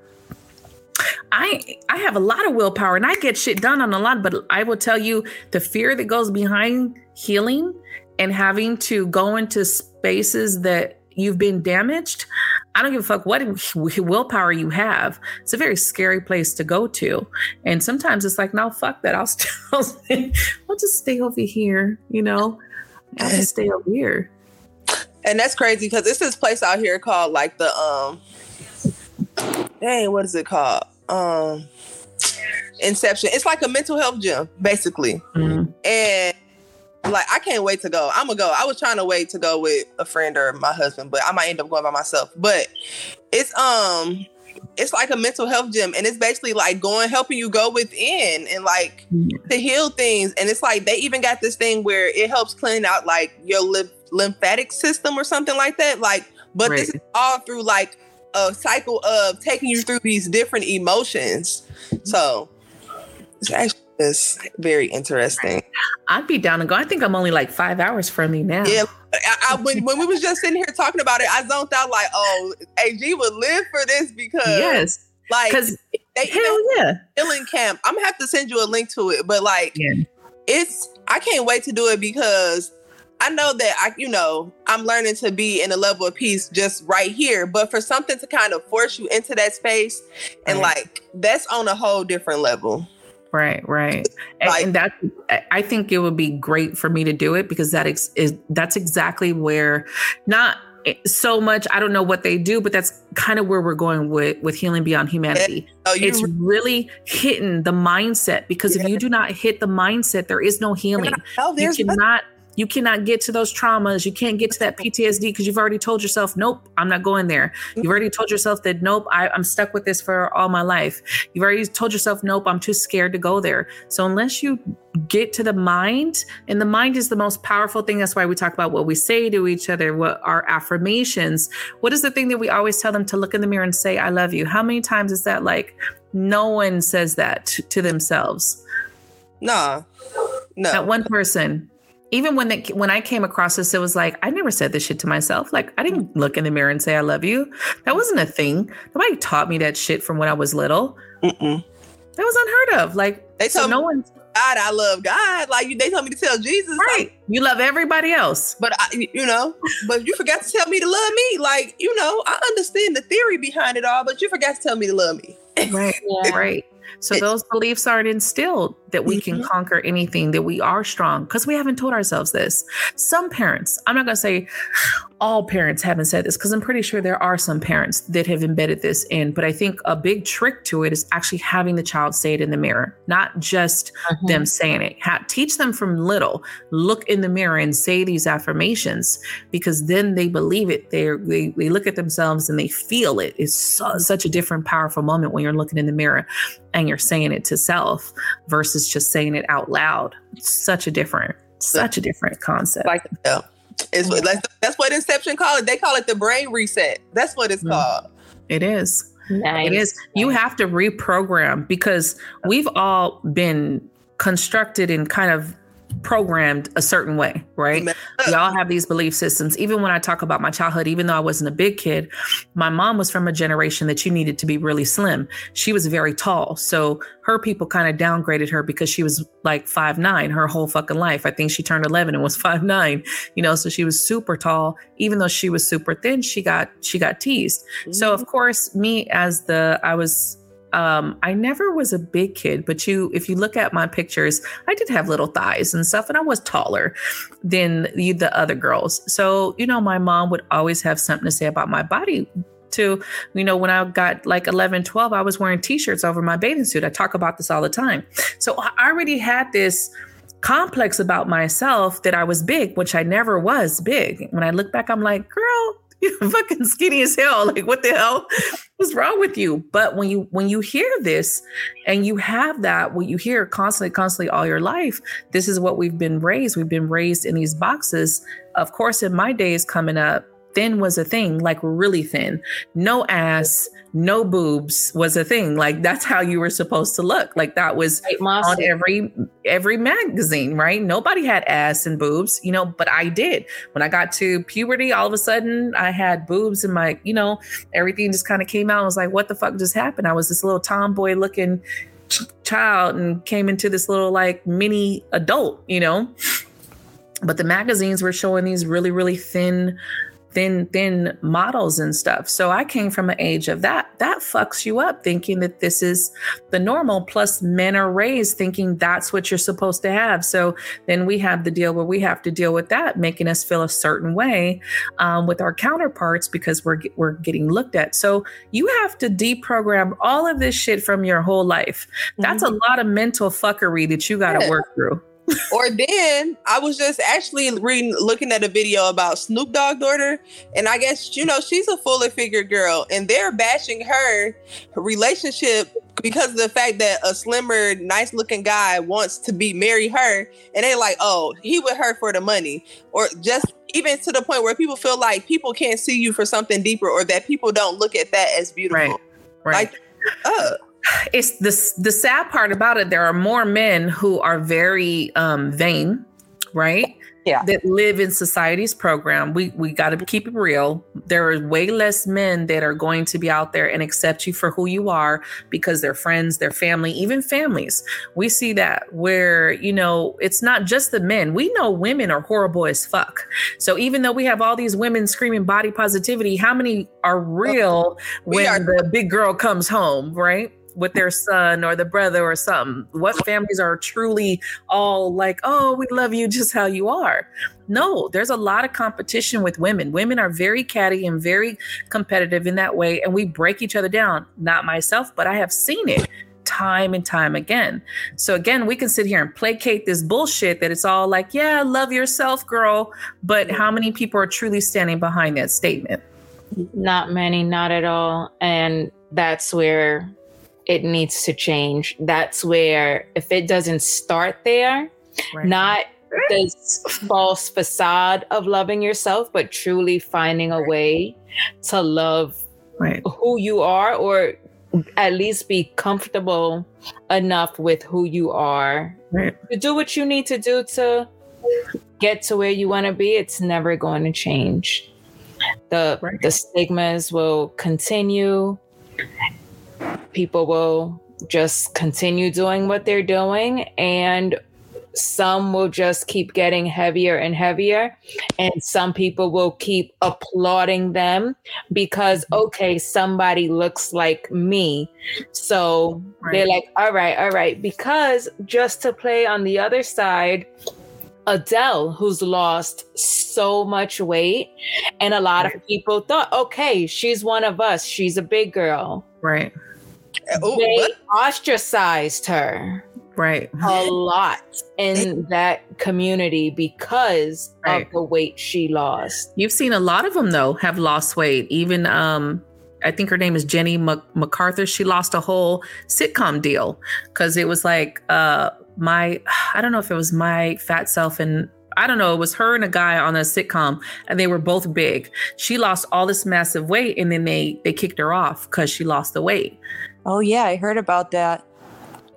I I have a lot of willpower and I get shit done on a lot, but I will tell you the fear that goes behind healing and having to go into spaces that you've been damaged, I don't give a fuck what willpower you have. It's a very scary place to go to. And sometimes it's like, no, fuck that. I'll, still, I'll just stay over here, you know? I'll just stay over here. And that's crazy because it's this place out here called like the, um, dang, what is it called? Um, Inception. It's like a mental health gym, basically. Mm-hmm. And like I can't wait to go. I'm gonna go. I was trying to wait to go with a friend or my husband, but I might end up going by myself. But it's um it's like a mental health gym and it's basically like going helping you go within and like mm-hmm. to heal things and it's like they even got this thing where it helps clean out like your lymphatic system or something like that like but right. this is all through like a cycle of taking you through these different emotions so it's actually is very interesting. I'd be down to go. I think I'm only like five hours from you now. Yeah. I, I, when, when we was just sitting here talking about it, I zoned out like, oh, AG would live for this because yes, like because they hell yeah, healing camp. I'm gonna have to send you a link to it, but like yeah. it's I can't wait to do it because I know that I, you know, I'm learning to be in a level of peace just right here. But for something to kind of force you into that space, and right. like that's on a whole different level. Right, right. And, like, and that I think it would be great for me to do it because that is, is that's exactly where not eh, so much I don't know what they do, but that's kind of where we're going with with healing beyond humanity. Oh, it's really hitting the mindset because yeah. if you do not hit the mindset, there is no healing. Oh, you cannot you cannot get to those traumas. You can't get to that PTSD because you've already told yourself, nope, I'm not going there. You've already told yourself that, nope, I, am stuck with this for all my life. You've already told yourself, nope, I'm too scared to go there. So unless you get to the mind, and the mind is the most powerful thing. That's why we talk about what we say to each other, what our affirmations. What is the thing that we always tell them to look in the mirror and say, I love you? How many times is that like no one says that to, to themselves? Nah. No. That one person even when they, when I came across this, it was like I never said this shit to myself. Like I didn't look in the mirror and say I love you. That wasn't a thing. Nobody taught me that shit from when I was little. Mm-mm. That was unheard of. Like they told so no one. God, I love God. Like they told me to tell Jesus. Right. Like, you love everybody else. But I, you know, but you forgot to tell me to love me. Like you know, I understand the theory behind it all, but you forgot to tell me to love me. Right. right. So those beliefs aren't instilled that we can mm-hmm. conquer anything, that we are strong, because we haven't told ourselves this. Some parents, I'm not going to say all parents haven't said this, because I'm pretty sure there are some parents that have embedded this in. But I think a big trick to it is actually having the child say it in the mirror, not just mm-hmm. them saying it. Ha- teach them from little, look in the mirror and say these affirmations, because then they believe it. They're, they they look at themselves and they feel it. It's so, such a different, powerful moment when you're looking in the mirror and you're saying it to self versus just saying it out loud. It's such a different, such a different concept. Like, yeah. It's like, that's what Inception call it. They call it the brain reset. That's what it's mm. called. It is. Nice. It is. You have to reprogram because we've all been constructed in kind of programmed a certain way, right? We all have these belief systems. Even when I talk about my childhood, even though I wasn't a big kid, my mom was from a generation that you needed to be really slim. She was very tall. So her people kind of downgraded her because she was like five nine her whole fucking life. I think she turned 11 and was five nine, you know, so she was super tall. Even though she was super thin, she got, she got teased. Mm-hmm. So of course, me as the, I was, um, I never was a big kid, but you, if you look at my pictures, I did have little thighs and stuff, and I was taller than the, the other girls. So, you know, my mom would always have something to say about my body to you know when i got like 11 12 i was wearing t-shirts over my bathing suit. I talk about this all the time. So i already had this complex about myself that i was big which i never was big. When i look back i'm like girl you're fucking skinny as hell. Like, what the hell? What's wrong with you? But when you when you hear this and you have that, what you hear constantly, constantly all your life, this is what we've been raised. We've been raised in these boxes. Of course, in my days coming up, thin was a thing, like really thin. No ass, no boobs was a thing. Like that's how you were supposed to look. Like that was on every every magazine, right? Nobody had ass and boobs, you know, but I did. When I got to puberty, all of a sudden I had boobs and my, you know, everything just kind of came out. I was like, what the fuck just happened? I was this little tomboy looking child and came into this little like mini adult, you know. But the magazines were showing these really, really thin thin thin models and stuff. So i came from an age of that. That fucks you up thinking that this is the normal plus men are raised thinking that's what you're supposed to have. So then we have the deal where we have to deal with that making us feel a certain way um, with our counterparts because we're we're getting looked at. So you have to deprogram all of this shit from your whole life. That's mm-hmm. a lot of mental fuckery that you got to work through or then I was just actually reading, looking at a video about Snoop Dogg daughter, and I guess you know she's a fully figured girl, and they're bashing her, her relationship because of the fact that a slimmer, nice looking guy wants to be marry her, and they like, oh, he with her for the money, or just even to the point where people feel like people can't see you for something deeper, or that people don't look at that as beautiful. Right. Right. Like, uh it's the the sad part about it. There are more men who are very um, vain, right? Yeah. That live in society's program. We we got to keep it real. There are way less men that are going to be out there and accept you for who you are because they're friends, their family, even families. We see that where you know it's not just the men. We know women are horrible as fuck. So even though we have all these women screaming body positivity, how many are real when are- the big girl comes home, right? With their son or the brother or something. What families are truly all like, oh, we love you just how you are? No, there's a lot of competition with women. Women are very catty and very competitive in that way, and we break each other down. Not myself, but I have seen it time and time again. So again, we can sit here and placate this bullshit that it's all like, yeah, love yourself, girl. But how many people are truly standing behind that statement? Not many, not at all. And that's where it needs to change. That's where, if it doesn't start there, right. not this false facade of loving yourself, but truly finding a way to love right. who you are, or at least be comfortable enough with who you are right. to do what you need to do to get to where you want to be. It's never going to change. The right. the stigmas will continue people will just continue doing what they're doing and some will just keep getting heavier and heavier and some people will keep applauding them because mm-hmm. okay somebody looks like me so right. they're like all right all right because just to play on the other side Adele, who's lost so much weight, and a lot right. of people thought, okay, she's one of us. She's a big girl. Right. Oh, they what? ostracized her right a lot in that community because right. of the weight she lost you've seen a lot of them though have lost weight even um I think her name is Jenny MacArthur. She lost a whole sitcom deal because it was like uh, my, I don't know if it was my fat self and I don't know, it was her and a guy on a sitcom and they were both big. She lost all this massive weight and then they they kicked her off because she lost the weight. Oh yeah, I heard about that.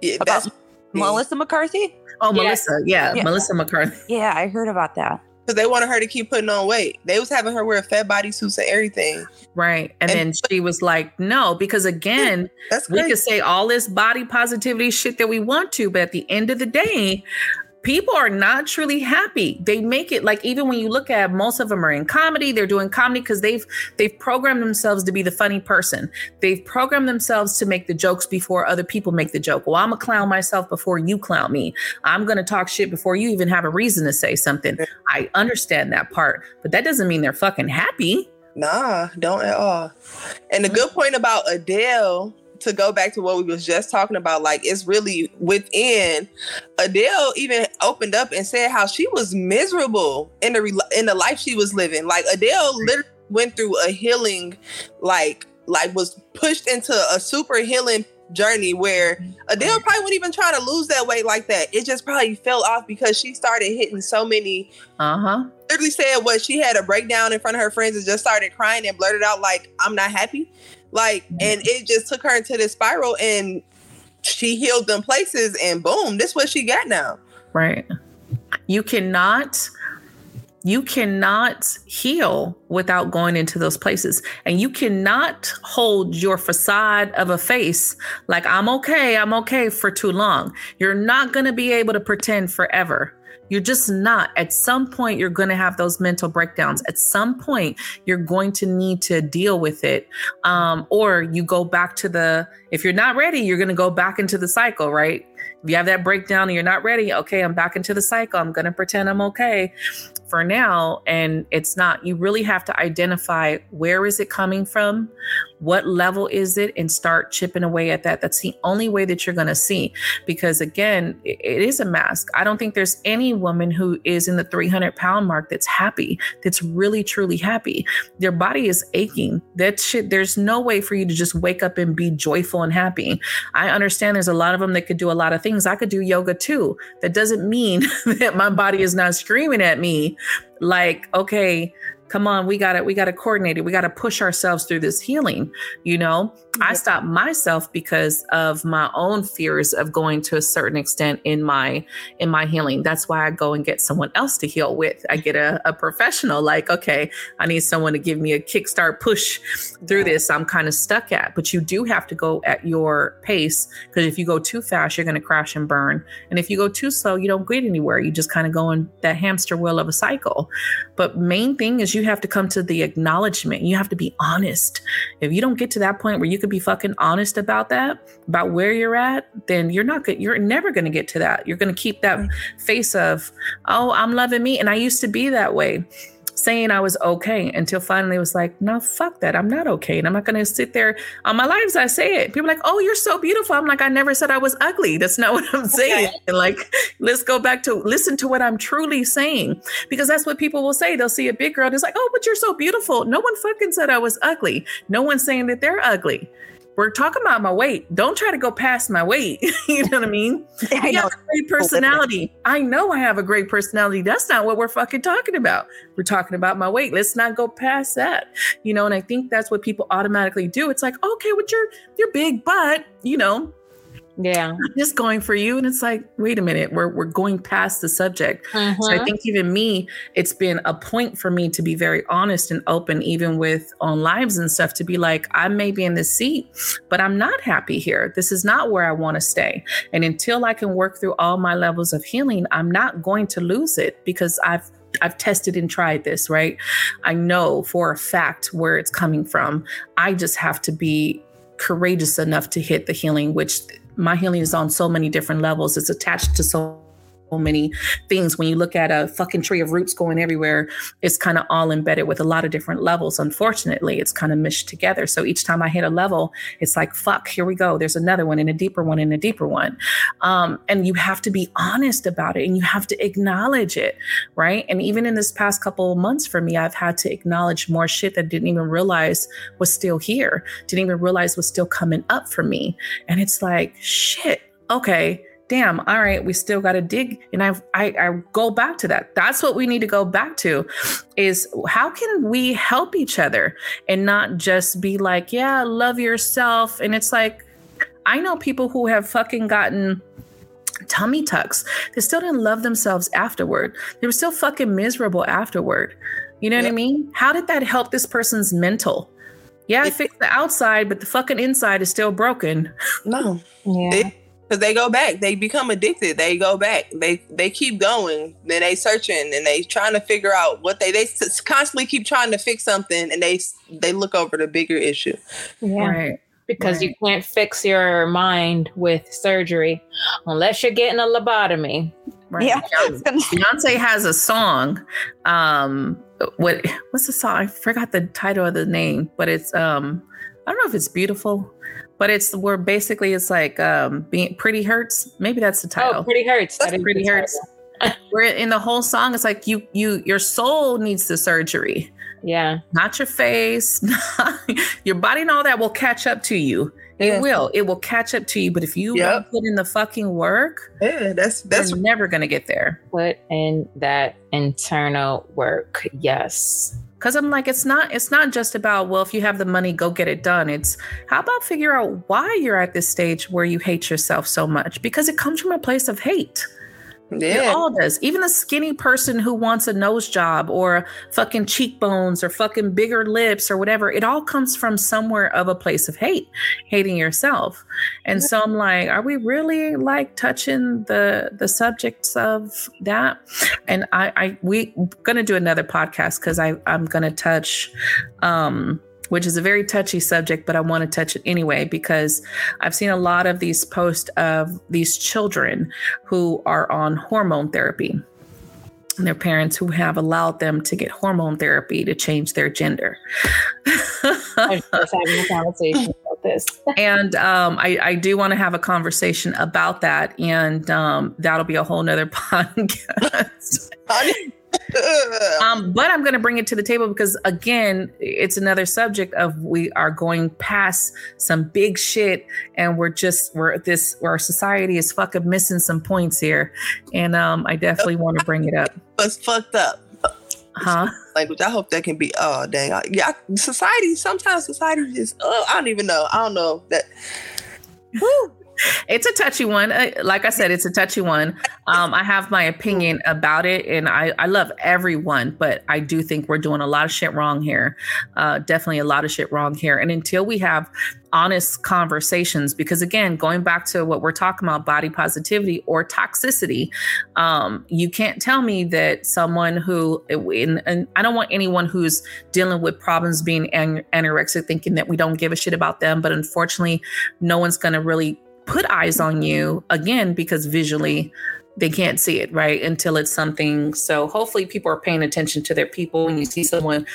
Yeah, about Melissa McCarthy? Oh, yeah. Melissa. Yeah, yeah, Melissa McCarthy. Yeah, I heard about that. Because they wanted her to keep putting on weight. They was having her wear fat body suits and everything. Right. And, and then she was like, no, because again, That's we could say all this body positivity shit that we want to, but at the end of the day, people are not truly happy. They make it like even when you look at most of them are in comedy, they're doing comedy because they've they've programmed themselves to be the funny person. They've programmed themselves to make the jokes before other people make the joke. Well, I'm a clown myself before you clown me. I'm gonna talk shit before you even have a reason to say something. I understand that part, but that doesn't mean they're fucking happy. Nah, don't at all. And the good point about Adele to go back to what we was just talking about, like it's really within. Adele even opened up and said how she was miserable in the in the life she was living. Like Adele literally went through a healing, like like was pushed into a super healing journey where Adele probably wasn't even trying to lose that weight like that. It just probably fell off because she started hitting so many. Uh huh. Literally said what she had a breakdown in front of her friends and just started crying and blurted out like, "I'm not happy," like, and it just took her into this spiral and she healed them places and boom, this what she got now. Right. You cannot you cannot heal without going into those places. And you cannot hold your facade of a face like, I'm okay, I'm okay for too long. You're not going to be able to pretend forever. You're just not. At some point, you're going to have those mental breakdowns. At some point, you're going to need to deal with it. Um, or you go back to the, if you're not ready, you're going to go back into the cycle, right? If you have that breakdown and you're not ready, okay, I'm back into the cycle. I'm going to pretend I'm okay for now. And it's not you really have to identify where is it coming from what level is it and start chipping away at that. That's the only way that you're going to see. Because again it is a mask. I don't think there's any woman who is in the 300 pound mark that's happy that's really truly happy. Their body is aching. That shit there's no way for you to just wake up and be joyful and happy i understand there's a lot of them that could do a lot of things. I could do yoga too. That doesn't mean that my body is not screaming at me like okay come on we got to we got to coordinate it. We got to push ourselves through this healing you know? I stopped myself because of my own fears of going to a certain extent in my in my healing. That's why i go and get someone else to heal with. I get a, a professional like okay i need someone to give me a kickstart push through this i'm kind of stuck at. But you do have to go at your pace because if you go too fast you're going to crash and burn. And if you go too slow you don't get anywhere. You just kind of go in that hamster wheel of a cycle. But main thing is you have to come to the acknowledgement. You have to be honest. If you don't get to that point where you can be fucking honest about that, about where you're at, then you're not good. You're never going to get to that. You're going to keep that face of, oh, I'm loving me. And I used to be that way saying I was okay until finally it was like, no, fuck that. I'm not okay. And I'm not going to sit there on my lives. I say it. People like, oh, you're so beautiful. I'm like, I never said I was ugly. That's not what I'm saying. Okay. And like, let's go back to listen to what I'm truly saying because that's what people will say. They'll see a big girl and it's like, oh, but you're so beautiful. No one fucking said I was ugly. No one's saying that they're ugly we're talking about my weight. Don't try to go past my weight. you know what I mean? I have a great personality. I know I have a great personality. That's not what we're fucking talking about. We're talking about my weight. Let's not go past that. You know, and I think that's what people automatically do. It's like, okay, with your your big butt, you know, yeah just going for you and it's like wait a minute we're, we're going past the subject uh-huh. so i mm-hmm. think even me it's been a point for me to be very honest and open even with on lives and stuff to be like i may be in this seat but i'm not happy here this is not where i want to stay and until i can work through all my levels of healing i'm not going to lose it because i've I've tested and tried this, right? I know for a fact where it's coming from. I just have to be courageous enough to hit the healing, which my healing is on so many different levels. It's attached to so many things. When you look at a fucking tree of roots going everywhere, it's kind of all embedded with a lot of different levels. Unfortunately, it's kind of meshed together. So each time I hit a level, it's like, fuck, here we go. There's another one and a deeper one and a deeper one. Um, and you have to be honest about it and you have to acknowledge it. Right. And even in this past couple months for me, I've had to acknowledge more shit that I didn't even realize was still here, didn't even realize was still coming up for me. And it's like, shit, okay damn all right we still got to dig and I, I i go back to that that's what we need to go back to is how can we help each other and not just be like yeah love yourself and it's like i know people who have fucking gotten tummy tucks they still didn't love themselves afterward they were still fucking miserable afterward you know yep. what i mean how did that help this person's mental yeah, I fixed the outside, but the fucking inside is still broken. No. Yeah. It, because they go back. They become addicted. They go back. They they keep going. Then they searching and they trying to figure out what they they constantly keep trying to fix something and they they look over the bigger issue. Yeah. Right. Because right. you can't fix your mind with surgery unless you're getting a lobotomy. Right. Yeah. Beyonce has a song um what what's the song? I forgot the title of the name but it's um i don't know if it's beautiful but it's where basically it's like um being pretty hurts maybe that's the oh, title oh, pretty hurts that's pretty hurts where in the whole song it's like you you your soul needs the surgery yeah not your face not, your body and all that will catch up to you It will. It will catch up to you. But if you Yep. put in the fucking work, Yeah, that's that's never gonna get there. Put in that internal work. Yes. Cause I'm like, it's not, it's not just about, well, if you have the money, go get it done. It's how about figure out why you're at this stage where you hate yourself so much? Because it comes from a place of hate. It all does. Even a skinny person who wants a nose job or fucking cheekbones or fucking bigger lips or whatever, it all comes from somewhere of a place of hate, hating yourself. And so I'm like, are we really like touching the the subjects of that? And I, I we gonna do another podcast because I I'm gonna touch um which is a very touchy subject, but I want to touch it anyway because I've seen a lot of these posts of these children who are on hormone therapy. And their parents who have allowed them to get hormone therapy to change their gender. I was having a conversation about this. and um, I, I do want to have a conversation about that. And um, that'll be a whole nother podcast. Um, but I'm going to bring it to the table because, again, it's another subject of we are going past some big shit, and we're just we're this our society is fucking missing some points here, and um, I definitely want to bring it up, It's fucked up huh? language. I hope that can be. Oh dang! I, yeah, society. Sometimes society just. Oh, I don't even know. I don't know that. Woo. It's a touchy one. Uh, Like I said, it's a touchy one. Um, I have my opinion about it, and I, I love everyone, but I do think we're doing a lot of shit wrong here. Uh, definitely a lot of shit wrong here. And until we have honest conversations, because again, going back to what we're talking about, body positivity or toxicity, um, you can't tell me that someone who, and, and I don't want anyone who's dealing with problems being an- anorexic thinking that we don't give a shit about them, but unfortunately, no one's going to really put eyes on you again because visually they can't see it right until it's something. So hopefully people are paying attention to their people. When you see someone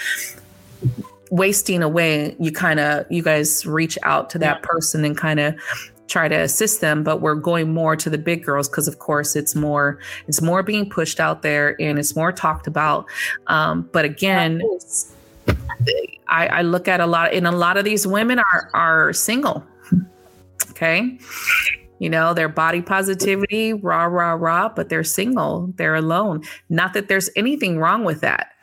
wasting away you kind of you guys reach out to that person and kind of try to assist them. But we're going more to the big girls because of course it's more it's more being pushed out there and it's more talked about. Um, but again I, I look at a lot and a lot of these women are are single okay? You know their body positivity rah rah rah but they're single they're alone. Not that there's anything wrong with that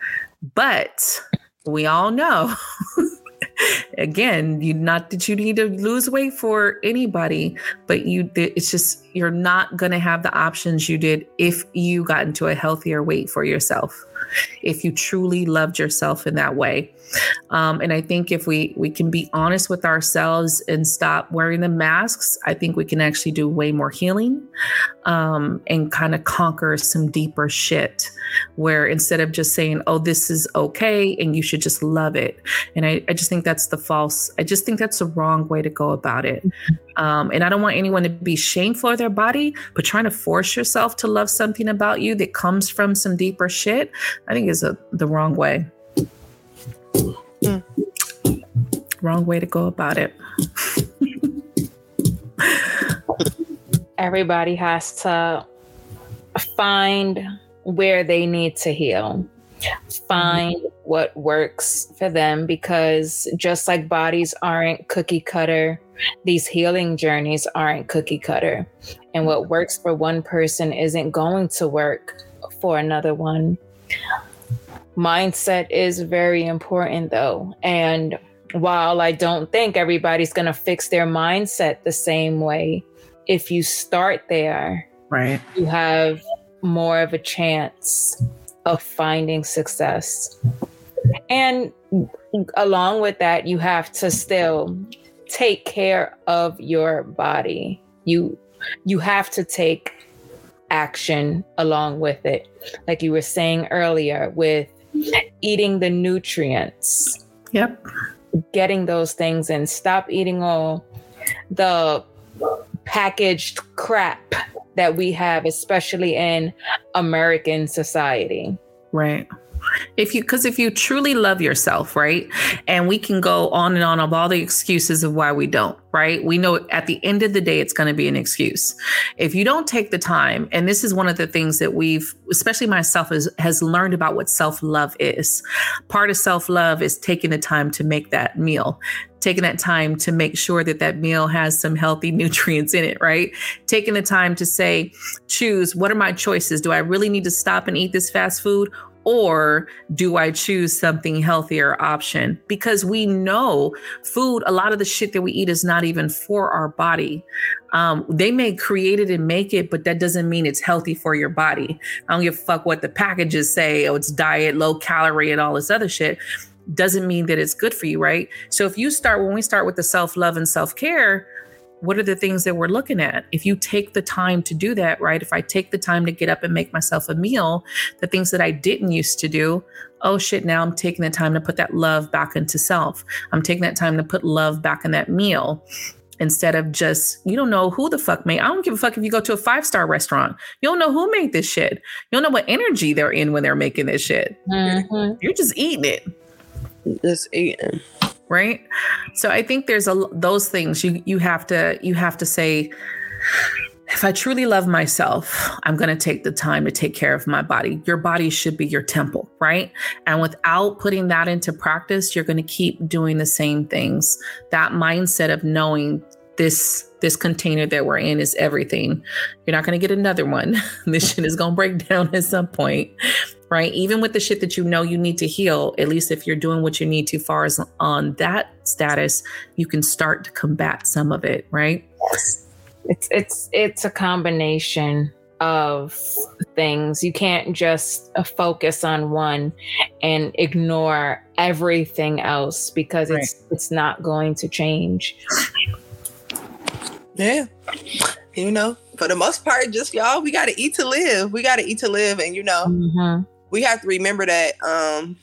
but we all know again you not that you need to lose weight for anybody but you it's just you're not going to have the options you did if you got into a healthier weight for yourself if you truly loved yourself in that way um, and i think if we we can be honest with ourselves and stop wearing the masks i think we can actually do way more healing um, and kind of conquer some deeper shit where instead of just saying oh this is okay and you should just love it. And i, I just think that's the false i just think that's the wrong way to go about it. Um, and i don't want anyone to be shameful of their body but trying to force yourself to love something about you that comes from some deeper shit i think is a, the wrong way Mm. wrong way to go about it Everybody has to find where they need to heal. Find what works for them because just like bodies aren't cookie cutter, these healing journeys aren't cookie cutter. And what works for one person isn't going to work for another one. Mindset is very important though. And while I don't think everybody's going to fix their mindset the same way, if you start there, right you have more of a chance of finding success. And along with that, you have to still take care of your body. You you have to take action along with it. Like you were saying earlier with eating the nutrients, yep. Getting those things and stop eating all the packaged crap that we have, especially in American society. right if you because if you truly love yourself right and we can go on and on of all the excuses of why we don't right we know at the end of the day it's going to be an excuse if you don't take the time and this is one of the things that we've especially myself has, has learned about what self-love is part of self-love is taking the time to make that meal taking that time to make sure that that meal has some healthy nutrients in it, right? Taking the time to say, choose what are my choices? Do I really need to stop and eat this fast food? Or do I choose something healthier option? Because we know food, a lot of the shit that we eat is not even for our body. Um, they may create it and make it, but that doesn't mean it's healthy for your body. I don't give a fuck what the packages say. Oh, it's diet, low calorie, and all this other shit doesn't mean that it's good for you, right? So if you start, when we start with the self love and self care, what are the things that we're looking at? If you take the time to do that, right? If I take the time to get up and make myself a meal, the things that I didn't used to do, oh shit, now I'm taking the time to put that love back into self. I'm taking that time to put love back in that meal instead of just you don't know who the fuck made. I don't give a fuck if you go to a five star restaurant. You don't know who made this shit. You don't know what energy they're in when they're making this shit. Mm-hmm. You're just eating it just eating right so i think there's a those things you you have to you have to say if I truly love myself, I'm going to take the time to take care of my body. Your body should be your temple, right? And without putting that into practice, you're going to keep doing the same things. That mindset of knowing this this container that we're in is everything. You're not going to get another one. this shit is going to break down at some point right? Even with the shit that you know you need to heal, at least if you're doing what you need to far as on that status, you can start to combat some of it, right? Yes. It's it's it's a combination of things. You can't just uh, focus on one and ignore everything else because right. it's it's not going to change. Yeah. You know, for the most part, just y'all, we got to eat to live. We got to eat to live. And, you know, mm-hmm we have to remember that um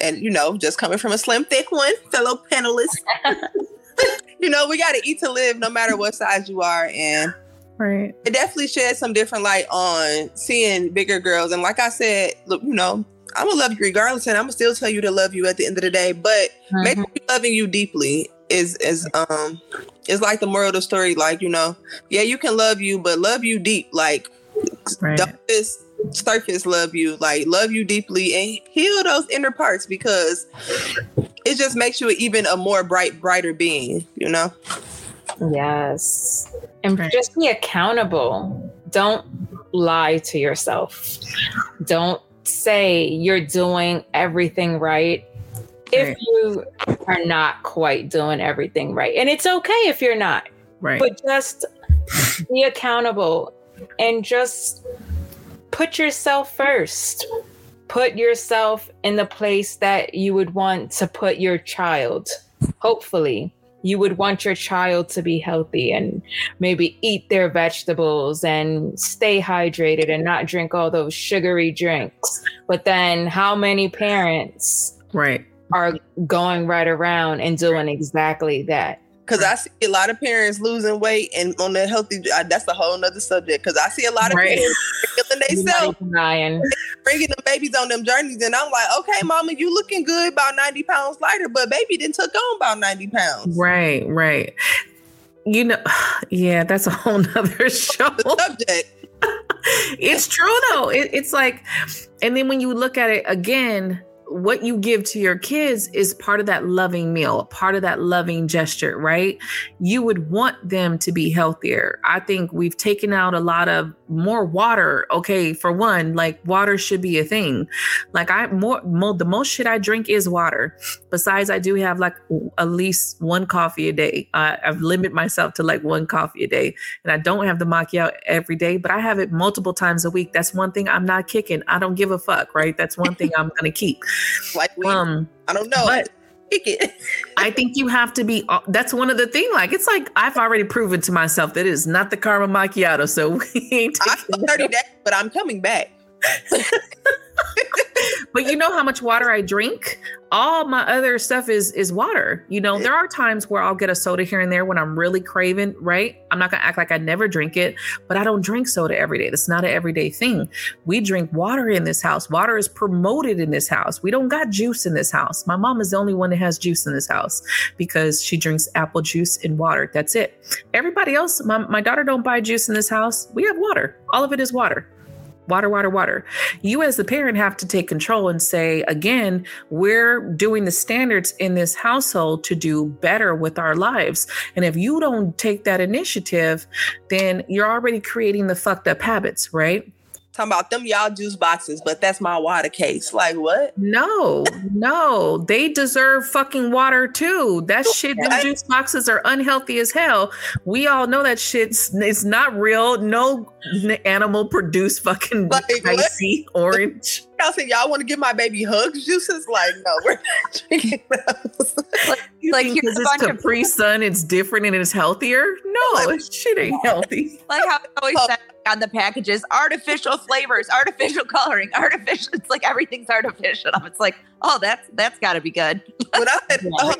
and you know just coming from a slim thick one fellow panelists you know we got to eat to live no matter what size you are and right it definitely sheds some different light on seeing bigger girls and like i said look you know i'm gonna love you regardless and i'm gonna still tell you to love you at the end of the day but mm-hmm. maybe loving you deeply is is um is like the moral of the story like you know yeah you can love you but love you deep like right. don't just surface love you, like love you deeply and heal those inner parts because it just makes you even a more bright, brighter being, you know? Yes. And right. just be accountable. Don't lie to yourself. Don't say you're doing everything right if you are not quite doing everything right. And it's okay if you're not. Right. But just be accountable and just put yourself first. Put yourself in the place that you would want to put your child. Hopefully, you would want your child to be healthy and maybe eat their vegetables and stay hydrated and not drink all those sugary drinks. But then, how many parents right are going right around and doing exactly that? Because I see a lot of parents losing weight and on the healthy. Uh, that's a whole nother subject. Because I see a lot of right. parents killing themselves, bringing the babies on them journeys, and I'm like, okay, mama, you looking good, about ninety pounds lighter, but baby didn't took on about ninety pounds. Right, right. You know, yeah, that's a whole nother show. subject. it's true though. It, it's like, and then when you look at it again what you give to your kids is part of that loving meal, part of that loving gesture, right? You would want them to be healthier. I think we've taken out a lot of more water. Okay, for one, like water should be a thing. Like I more, more the most shit I drink is water. Besides, I do have like at least one coffee a day. Uh, I've limited myself to like one coffee a day, and I don't have the macchiato every day, but I have it multiple times a week. That's one thing I'm not kicking. I don't give a fuck, right? That's one thing I'm gonna keep. Like we, um, I don't know. But, I think you have to be. Uh, that's one of the thing. Like it's like I've already proven to myself that it is not the caramel macchiato. So we ain't. I'm thirty days, but I'm coming back. but you know how much water I drink? All my other stuff is is water. You know, there are times where I'll get a soda here and there when I'm really craving, right? I'm not gonna act like I never drink it, but I don't drink soda every day. That's not an everyday thing. We drink water in this house. Water is promoted in this house. We don't got juice in this house. My mom is the only one that has juice in this house because she drinks apple juice and water. That's it. Everybody else, my, my daughter don't buy juice in this house. We have water. All of it is water water, water, water. You, as the parent, have to take control and say, again, we're doing the standards in this household to do better with our lives. And if you don't take that initiative, then you're already creating the fucked up habits, right? Talking about them y'all juice boxes, but that's my water case. Like what? No, no, they deserve fucking water too. That shit, them juice boxes are unhealthy as hell. We all know that shit's it's not real. No animal produced fucking like, icy orange. Y'all say y'all want to give my baby hugs juices? Like, no, we're not drinking those. like, like because it's Capri of- Sun, it's different and it's healthier. No, like, shit ain't healthy. Like how I always oh. said on the packages artificial flavors, artificial coloring, artificial. It's like everything's artificial. It's like, oh, that's that's got to be good. When I said uh,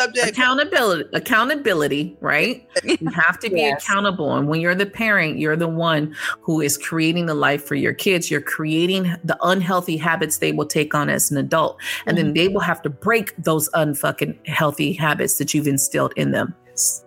subject accountability, accountability, right? You have to be yes. accountable, and when you're the parent, you're the one who is creating the life for your kids. You're creating the unhealthy habits they will take on as an adult, and mm-hmm. then they will have to break those unfucking healthy habits that you've instilled in them.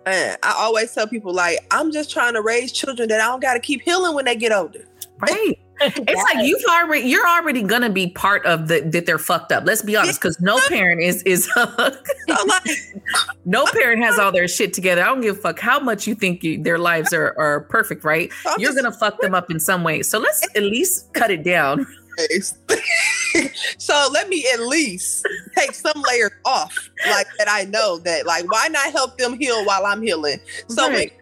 I always tell people like I'm just trying to raise children that I don't got to keep healing when they get older. Right. It's yes. like you've already you're already gonna be part of the that they're fucked up. Let's be honest, because no parent is is no parent has all their shit together. I don't give a fuck how much you think you, their lives are are perfect, right? You're gonna fuck them up in some way. So let's at least cut it down. so let me at least take some layers off, like that. I know that, like, why not help them heal while I'm healing? So. Right.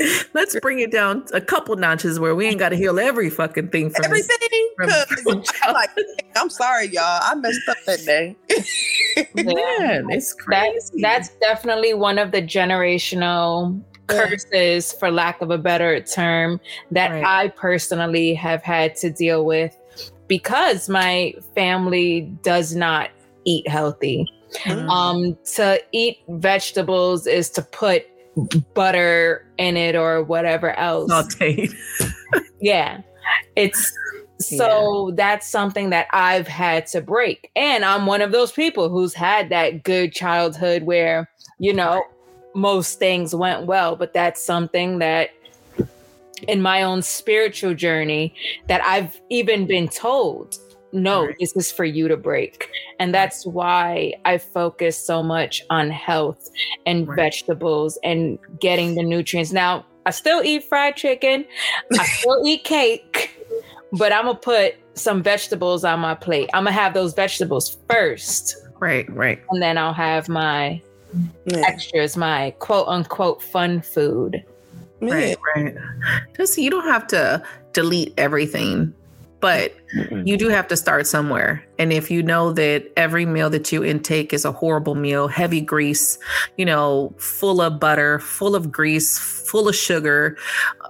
Let's bring it down a couple notches where we ain't got to heal every fucking thing from everything. From, from like, I'm sorry, y'all. I messed up that day. Man, it's crazy. That's, that's definitely one of the generational curses, for lack of a better term, that right. I personally have had to deal with because my family does not eat healthy. Mm. Um, to eat vegetables is to put butter in it or whatever else. Sauteed. yeah. It's so yeah. that's something that I've had to break. And I'm one of those people who's had that good childhood where, you know, most things went well, but that's something that in my own spiritual journey that I've even been told, no, right. this is for you to break. And that's why I focus so much on health and right. vegetables and getting the nutrients. Now, I still eat fried chicken, I still eat cake, but I'm going to put some vegetables on my plate. I'm going to have those vegetables first. Right, right. And then I'll have my yeah. extras, my quote unquote fun food. Right, right. Just you don't have to delete everything, but you do have to start somewhere. And if you know that every meal that you intake is a horrible meal, heavy grease, you know, full of butter, full of grease, full of sugar,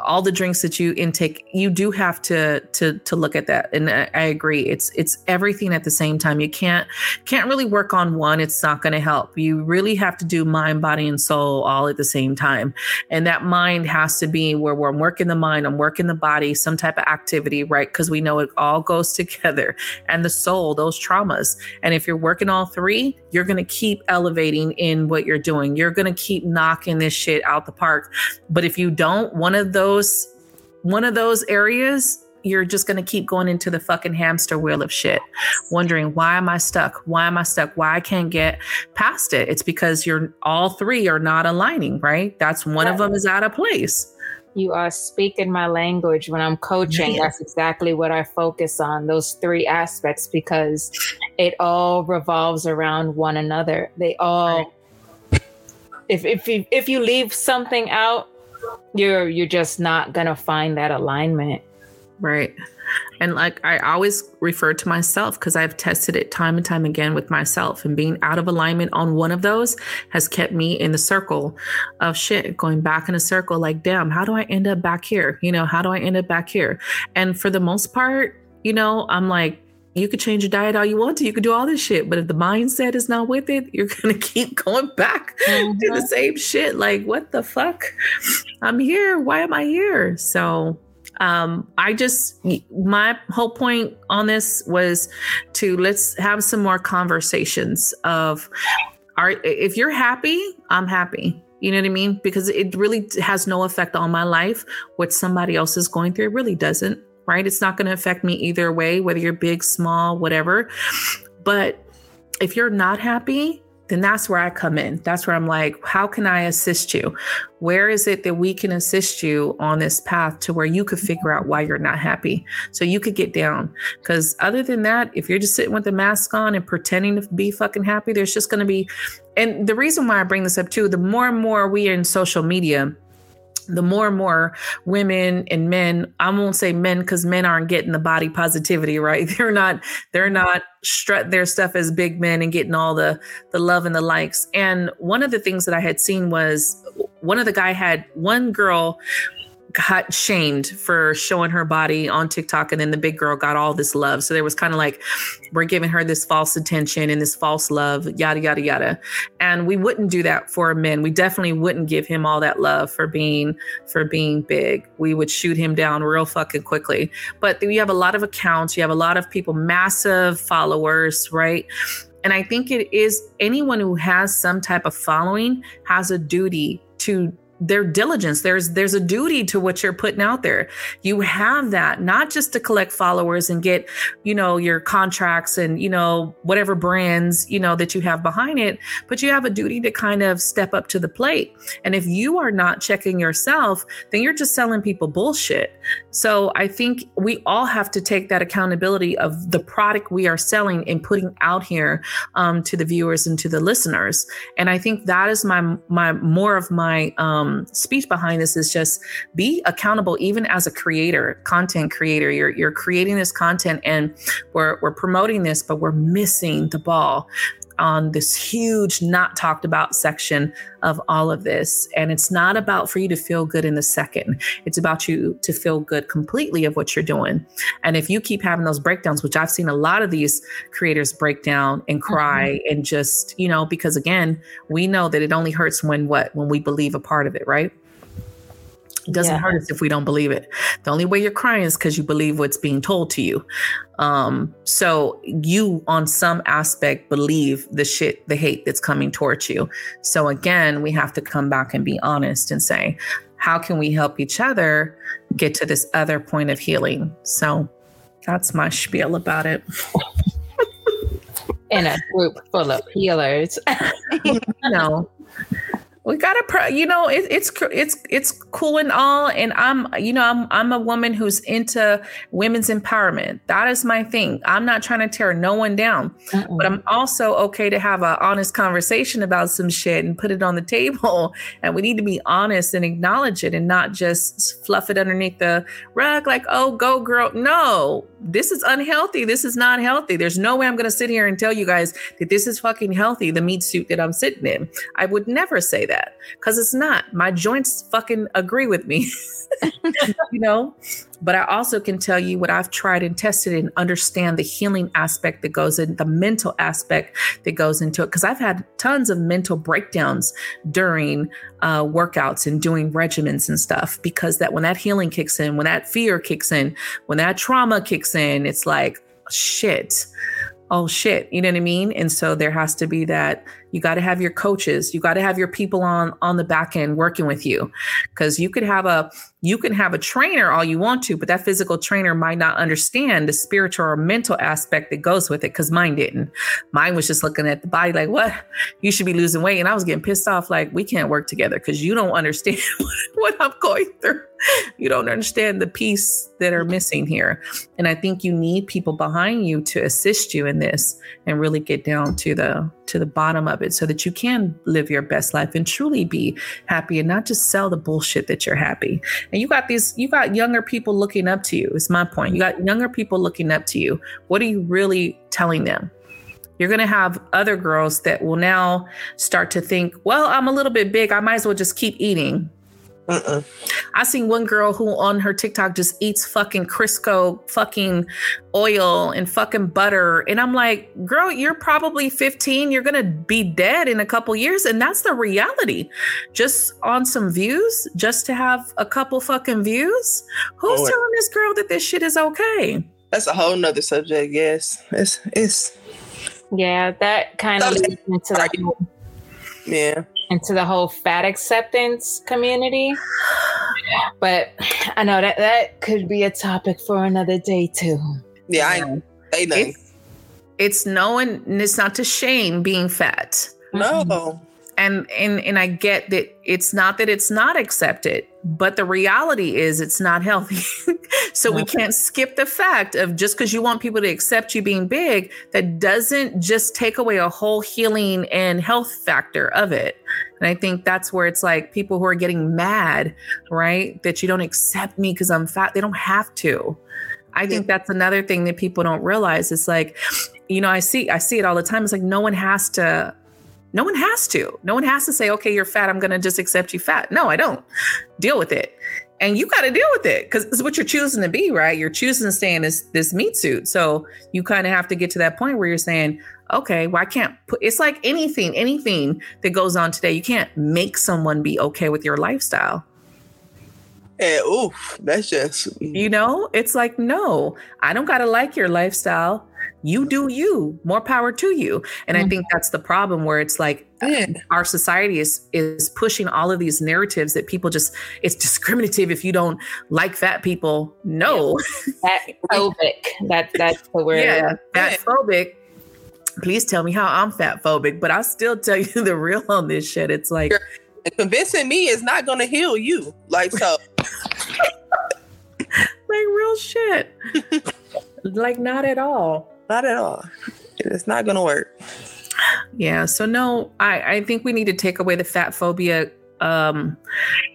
all the drinks that you intake, you do have to to to look at that. And I, I agree. It's it's everything at the same time. You can't can't really work on one. It's not going to help. You really have to do mind, body, and soul all at the same time. And that mind has to be where, where I'm working the mind, I'm working the body, some type of activity, right? Because we know it all goes together and the soul, those traumas. And if you're working all three, you're going to keep elevating in what you're doing. You're going to keep knocking this shit out the park. But if you don't, one of those, one of those areas, you're just going to keep going into the fucking hamster wheel of shit, wondering why am I stuck? Why am I stuck? Why I can't get past it? It's because you're all three are not aligning, right? That's one of them is out of place you are speaking my language when I'm coaching. Yes. That's exactly what I focus on those three aspects because it all revolves around one another. They all, right. if if you, if you leave something out, you're you're just not gonna find that alignment. Right. And like I always refer to myself because I've tested it time and time again with myself, and being out of alignment on one of those has kept me in the circle of shit, going back in a circle like, damn, how do I end up back here? You know, how do I end up back here? And for the most part, you know, I'm like, you could change your diet all you want to. You could do all this shit, but if the mindset is not with it, you're gonna keep going back mm-hmm. to the mm-hmm. same shit. Like, what the fuck? I'm here. Why am I here? So, um, I just my whole point on this was to let's have some more conversations of, are if you're happy, I'm happy. You know what I mean? Because it really has no effect on my life. What somebody else is going through, it really doesn't right? It's not going to affect me either way, whether you're big, small, whatever. But if you're not happy, then that's where I come in. That's where I'm like, how can I assist you? Where is it that we can assist you on this path to where you could figure out why you're not happy so you could get down? Because other than that, if you're just sitting with the mask on and pretending to be fucking happy, there's just going to be. And the reason why I bring this up too, the more and more we are in social media, the more and more women and men i won't say men because men aren't getting the body positivity right? They're not they're not strut their stuff as big men and getting all the the love and the likes. And one of the things that i had seen was one of the guy had one girl got shamed for showing her body on TikTok, and then the big girl got all this love. So there was kind of like, we're giving her this false attention and this false love, yada yada yada. And we wouldn't do that for men. We definitely wouldn't give him all that love for being for being big. We would shoot him down real fucking quickly. But you have a lot of accounts. You have a lot of people, massive followers, right? And I think it is anyone who has some type of following has a duty to their diligence. There's there's a duty to what you're putting out there. You have that not just to collect followers and get you know your contracts and you know whatever brands you know that you have behind it but you have a duty to kind of step up to the plate. And if you are not checking yourself then you're just selling people bullshit. So i think we all have to take that accountability of the product we are selling and putting out here um, to the viewers and to the listeners. And i think that is my my more of my um um, speech behind this is just be accountable, even as a creator, content creator. You're you're creating this content and we're we're promoting this, but we're missing the ball on this huge not talked about section of all of this. And it's not about for you to feel good in the second. It's about you to feel good completely of what you're doing. And if you keep having those breakdowns, which I've seen a lot of these creators break down and cry mm-hmm. and just, you know, because again, we know that it only hurts when what? When we believe a part of it, right? It doesn't yeah. hurt us if we don't believe it. The only way you're crying is because you believe what's being told to you. Um, so you, on some aspect, believe the shit, the hate that's coming towards you. So again, we have to come back and be honest and say, how can we help each other get to this other point of healing? So that's my spiel about it. In a group full of healers. you know, we gotta pro- you know it, it's it's it's cool and all and i'm you know i'm i'm a woman who's into women's empowerment. That is my thing. I'm not trying to tear no one down Uh-oh. but i'm also okay to have an honest conversation about some shit and put it on the table and we need to be honest and acknowledge it and not just fluff it underneath the rug like oh go girl. No this is unhealthy. This is not healthy. There's no way i'm going to sit here and tell you guys that this is fucking healthy the meat suit that i'm sitting in. I would never say that because it's not. My joints fucking agree with me, you know? But I also can tell you what I've tried and tested and understand the healing aspect that goes in, the mental aspect that goes into it. Because I've had tons of mental breakdowns during uh, workouts and doing regimens and stuff. Because that when that healing kicks in, when that fear kicks in, when that trauma kicks in, it's like, shit oh shit you know what i mean and so there has to be that you got to have your coaches. You got to have your people on on the back end working with you. Because you could have a you can have a trainer all you want to but that physical trainer might not understand the spiritual or mental aspect that goes with it because mine didn't. Mine was just looking at the body like what? You should be losing weight. And i was getting pissed off like we can't work together because you don't understand what i'm going through. You don't understand the piece that are missing here. And i think you need people behind you to assist you in this and really get down to the to the bottom of it so that you can live your best life and truly be happy and not just sell the bullshit that you're happy. And you got these, you got younger people looking up to you, is my point. You got younger people looking up to you. What are you really telling them? You're going to have other girls that will now start to think, well, I'm a little bit big. I might as well just keep eating Mm-mm. I seen one girl who on her TikTok just eats fucking Crisco fucking oil and fucking butter. And I'm like, girl, you're probably 15. You're gonna be dead in a couple years. And that's the reality. Just on some views, just to have a couple fucking views. Who's Oh, telling this girl that this shit is okay? That's a whole nother subject. Yes, it's it's Yeah, that kind of leads into the whole, yeah. Into the whole fat acceptance community. But I know that that could be a topic for another day too. Yeah, I ain't say nothing. It's, it's knowing and it's not to shame being fat. No. Mm-hmm. And and and I get that it's not that it's not accepted, but the reality is it's not healthy. so we can't skip the fact of just because you want people to accept you being big, that doesn't just take away a whole healing and health factor of it. And I think that's where it's like people who are getting mad, right? That you don't accept me because I'm fat. They don't have to. I think that's another thing that people don't realize. It's like, you know, I see I see it all the time. It's like no one has to no one has to. No one has to say, okay, you're fat. I'm going to just accept you fat. No, I don't. Deal with it. And you got to deal with it because it's what you're choosing to be, right? You're choosing to stay in this, this meat suit. So you kind of have to get to that point where you're saying, okay, well, I can't put, it's like anything, anything that goes on today. You can't make someone be okay with your lifestyle. And oof, that's just mm. You know, it's like, no, I don't got to like your lifestyle. You do you. More power to you. And I Mhm. think that's the problem where it's like man. our society is is pushing all of these narratives that people just it's discriminative if you don't like fat people. No. That phobic. That that's the word. Yeah, fat phobic. Please tell me how I'm fat phobic, but I'll still tell you the real on this shit. It's like convincing me is not going to heal you. Like so, like real shit. like not at all. Not at all. It's not going to work. Yeah. So no, I, I think we need to take away the fat phobia um,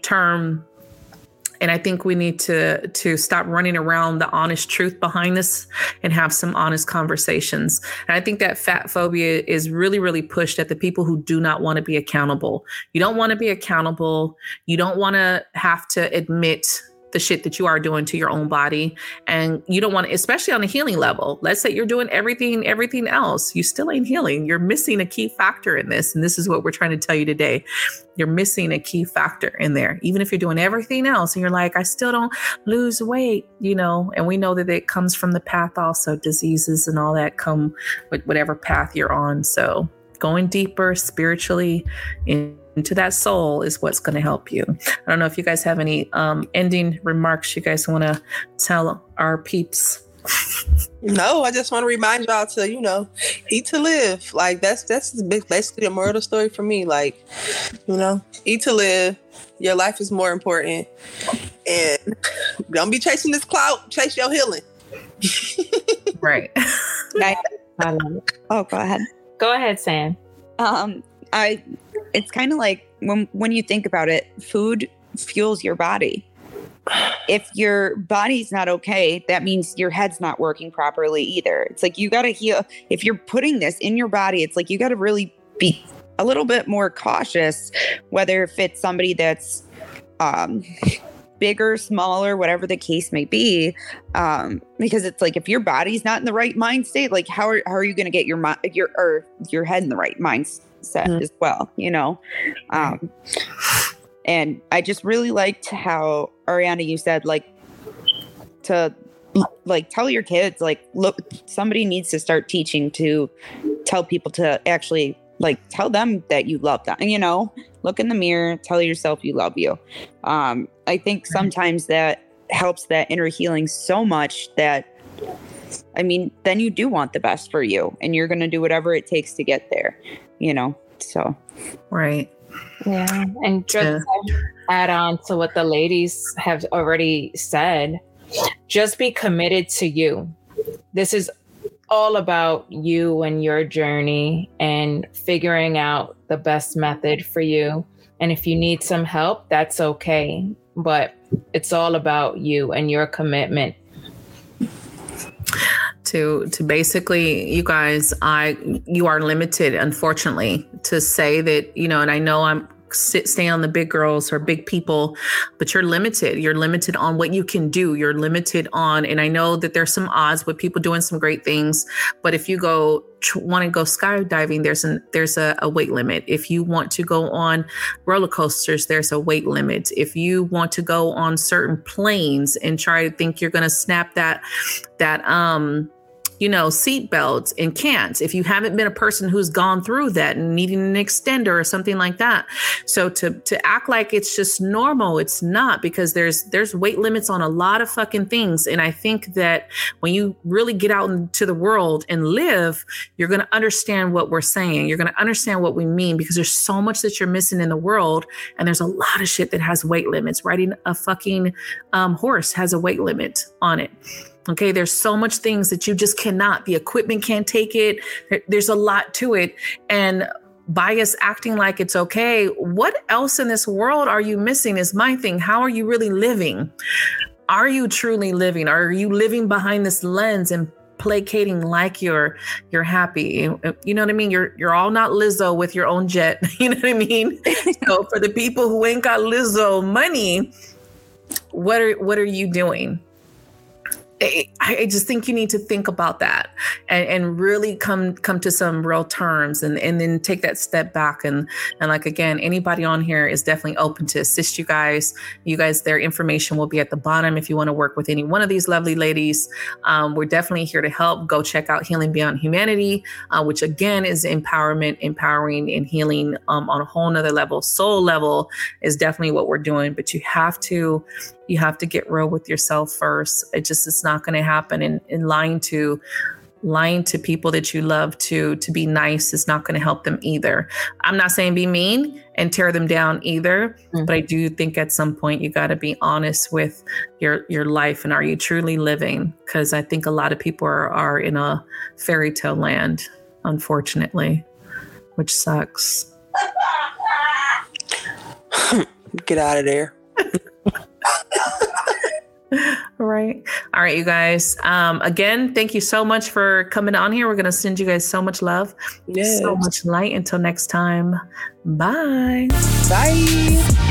term. And I think we need to to stop running around the honest truth behind this and have some honest conversations. And I think that fat phobia is really, really pushed at the people who do not want to be accountable. You don't want to be accountable. You don't want to have to admit the shit that you are doing to your own body. And you don't want to especially on a healing level. Let's say you're doing everything everything else. You still ain't healing. You're missing a key factor in this and this is what we're trying to tell you today. You're missing a key factor in there. Even if you're doing everything else and you're like i still don't lose weight you know? And we know that it comes from the path also. Diseases and all that come with whatever path you're on. So going deeper spiritually in into that soul is what's going to help you. I don't know if you guys have any um, ending remarks you guys want to tell our peeps. No, I just want to remind y'all to, you know, eat to live. Like that's that's basically a moral story for me. Like, you know, eat to live. Your life is more important, and don't be chasing this clout. Chase your healing. Right. I, I oh, go ahead. Go ahead, Sam. Um, I it's kind of like when when you think about it, food fuels your body. If your body's not okay, that means your head's not working properly either. It's like you got to heal. If you're putting this in your body, it's like you got to really be a little bit more cautious, whether if it's somebody that's um, bigger, smaller, whatever the case may be. Um, because it's like if your body's not in the right mind state, like how are, how are you going to get your mind, your or your head in the right mindset Mhm. as well? You know, um, and I just really liked how Ariana, you said like to like tell your kids like look somebody needs to start teaching to tell people to actually like tell them that you love them you know look in the mirror tell yourself you love you um i think sometimes that helps that inner healing so much that i mean then you do want the best for you and you're going to do whatever it takes to get there you know so Right. Yeah. And just Yeah. add on to what the ladies have already said, just be committed to you. This is all about you and your journey and figuring out the best method for you. And if you need some help, that's okay. But it's all about you and your commitment. To to basically you guys i you are limited unfortunately to say that you know and i know i'm sit stay on the big girls or big people, but you're limited. You're limited on what you can do. You're limited on, and I know that there's some odds with people doing some great things, but if you go want to go skydiving, there's an there's a, a weight limit. If you want to go on roller coasters, there's a weight limit. If you want to go on certain planes and try to think you're going to snap that that um you know, seat belts and can't if you haven't been a person who's gone through that and needing an extender or something like that. So to to act like it's just normal, it's not because there's there's weight limits on a lot of fucking things. And I think that when you really get out into the world and live, you're gonna understand what we're saying. You're gonna understand what we mean because there's so much that you're missing in the world. And there's a lot of shit that has weight limits. Riding a fucking um, horse has a weight limit on it. Okay, there's so much things that you just cannot. The equipment can't take it. there's a lot to it. And bias acting like it's okay, what else in this world are you missing? Is my thing. How are you really living? Are you truly living? Are you living behind this lens and placating like you're you're happy you know what i mean you're you're all not lizzo with your own jet you know what i mean so for the people who ain't got lizzo money what are what are you doing I just think you need to think about that and, and really come come to some real terms and, and then take that step back. And and like again anybody on here is definitely open to assist you guys. You guys their information will be at the bottom if you want to work with any one of these lovely ladies. Um, we're definitely here to help. Go check out healing beyond humanity uh, which again is empowerment empowering and healing um, on a whole nother level. Soul level is definitely what we're doing but you have to you have to get real with yourself first. It just it's not going to happen. And, and lying to lying to people that you love to to be nice is not going to help them either. I'm not saying be mean and tear them down either, mm-hmm. but I do think at some point you got to be honest with your your life and are you truly living? Because I think a lot of people are, are in a fairy tale land, unfortunately, which sucks. Get out of there. right. All right, you guys. Um, again, thank you so much for coming on here. We're gonna send you guys so much love, yes. so much light. Until next time, bye. Bye.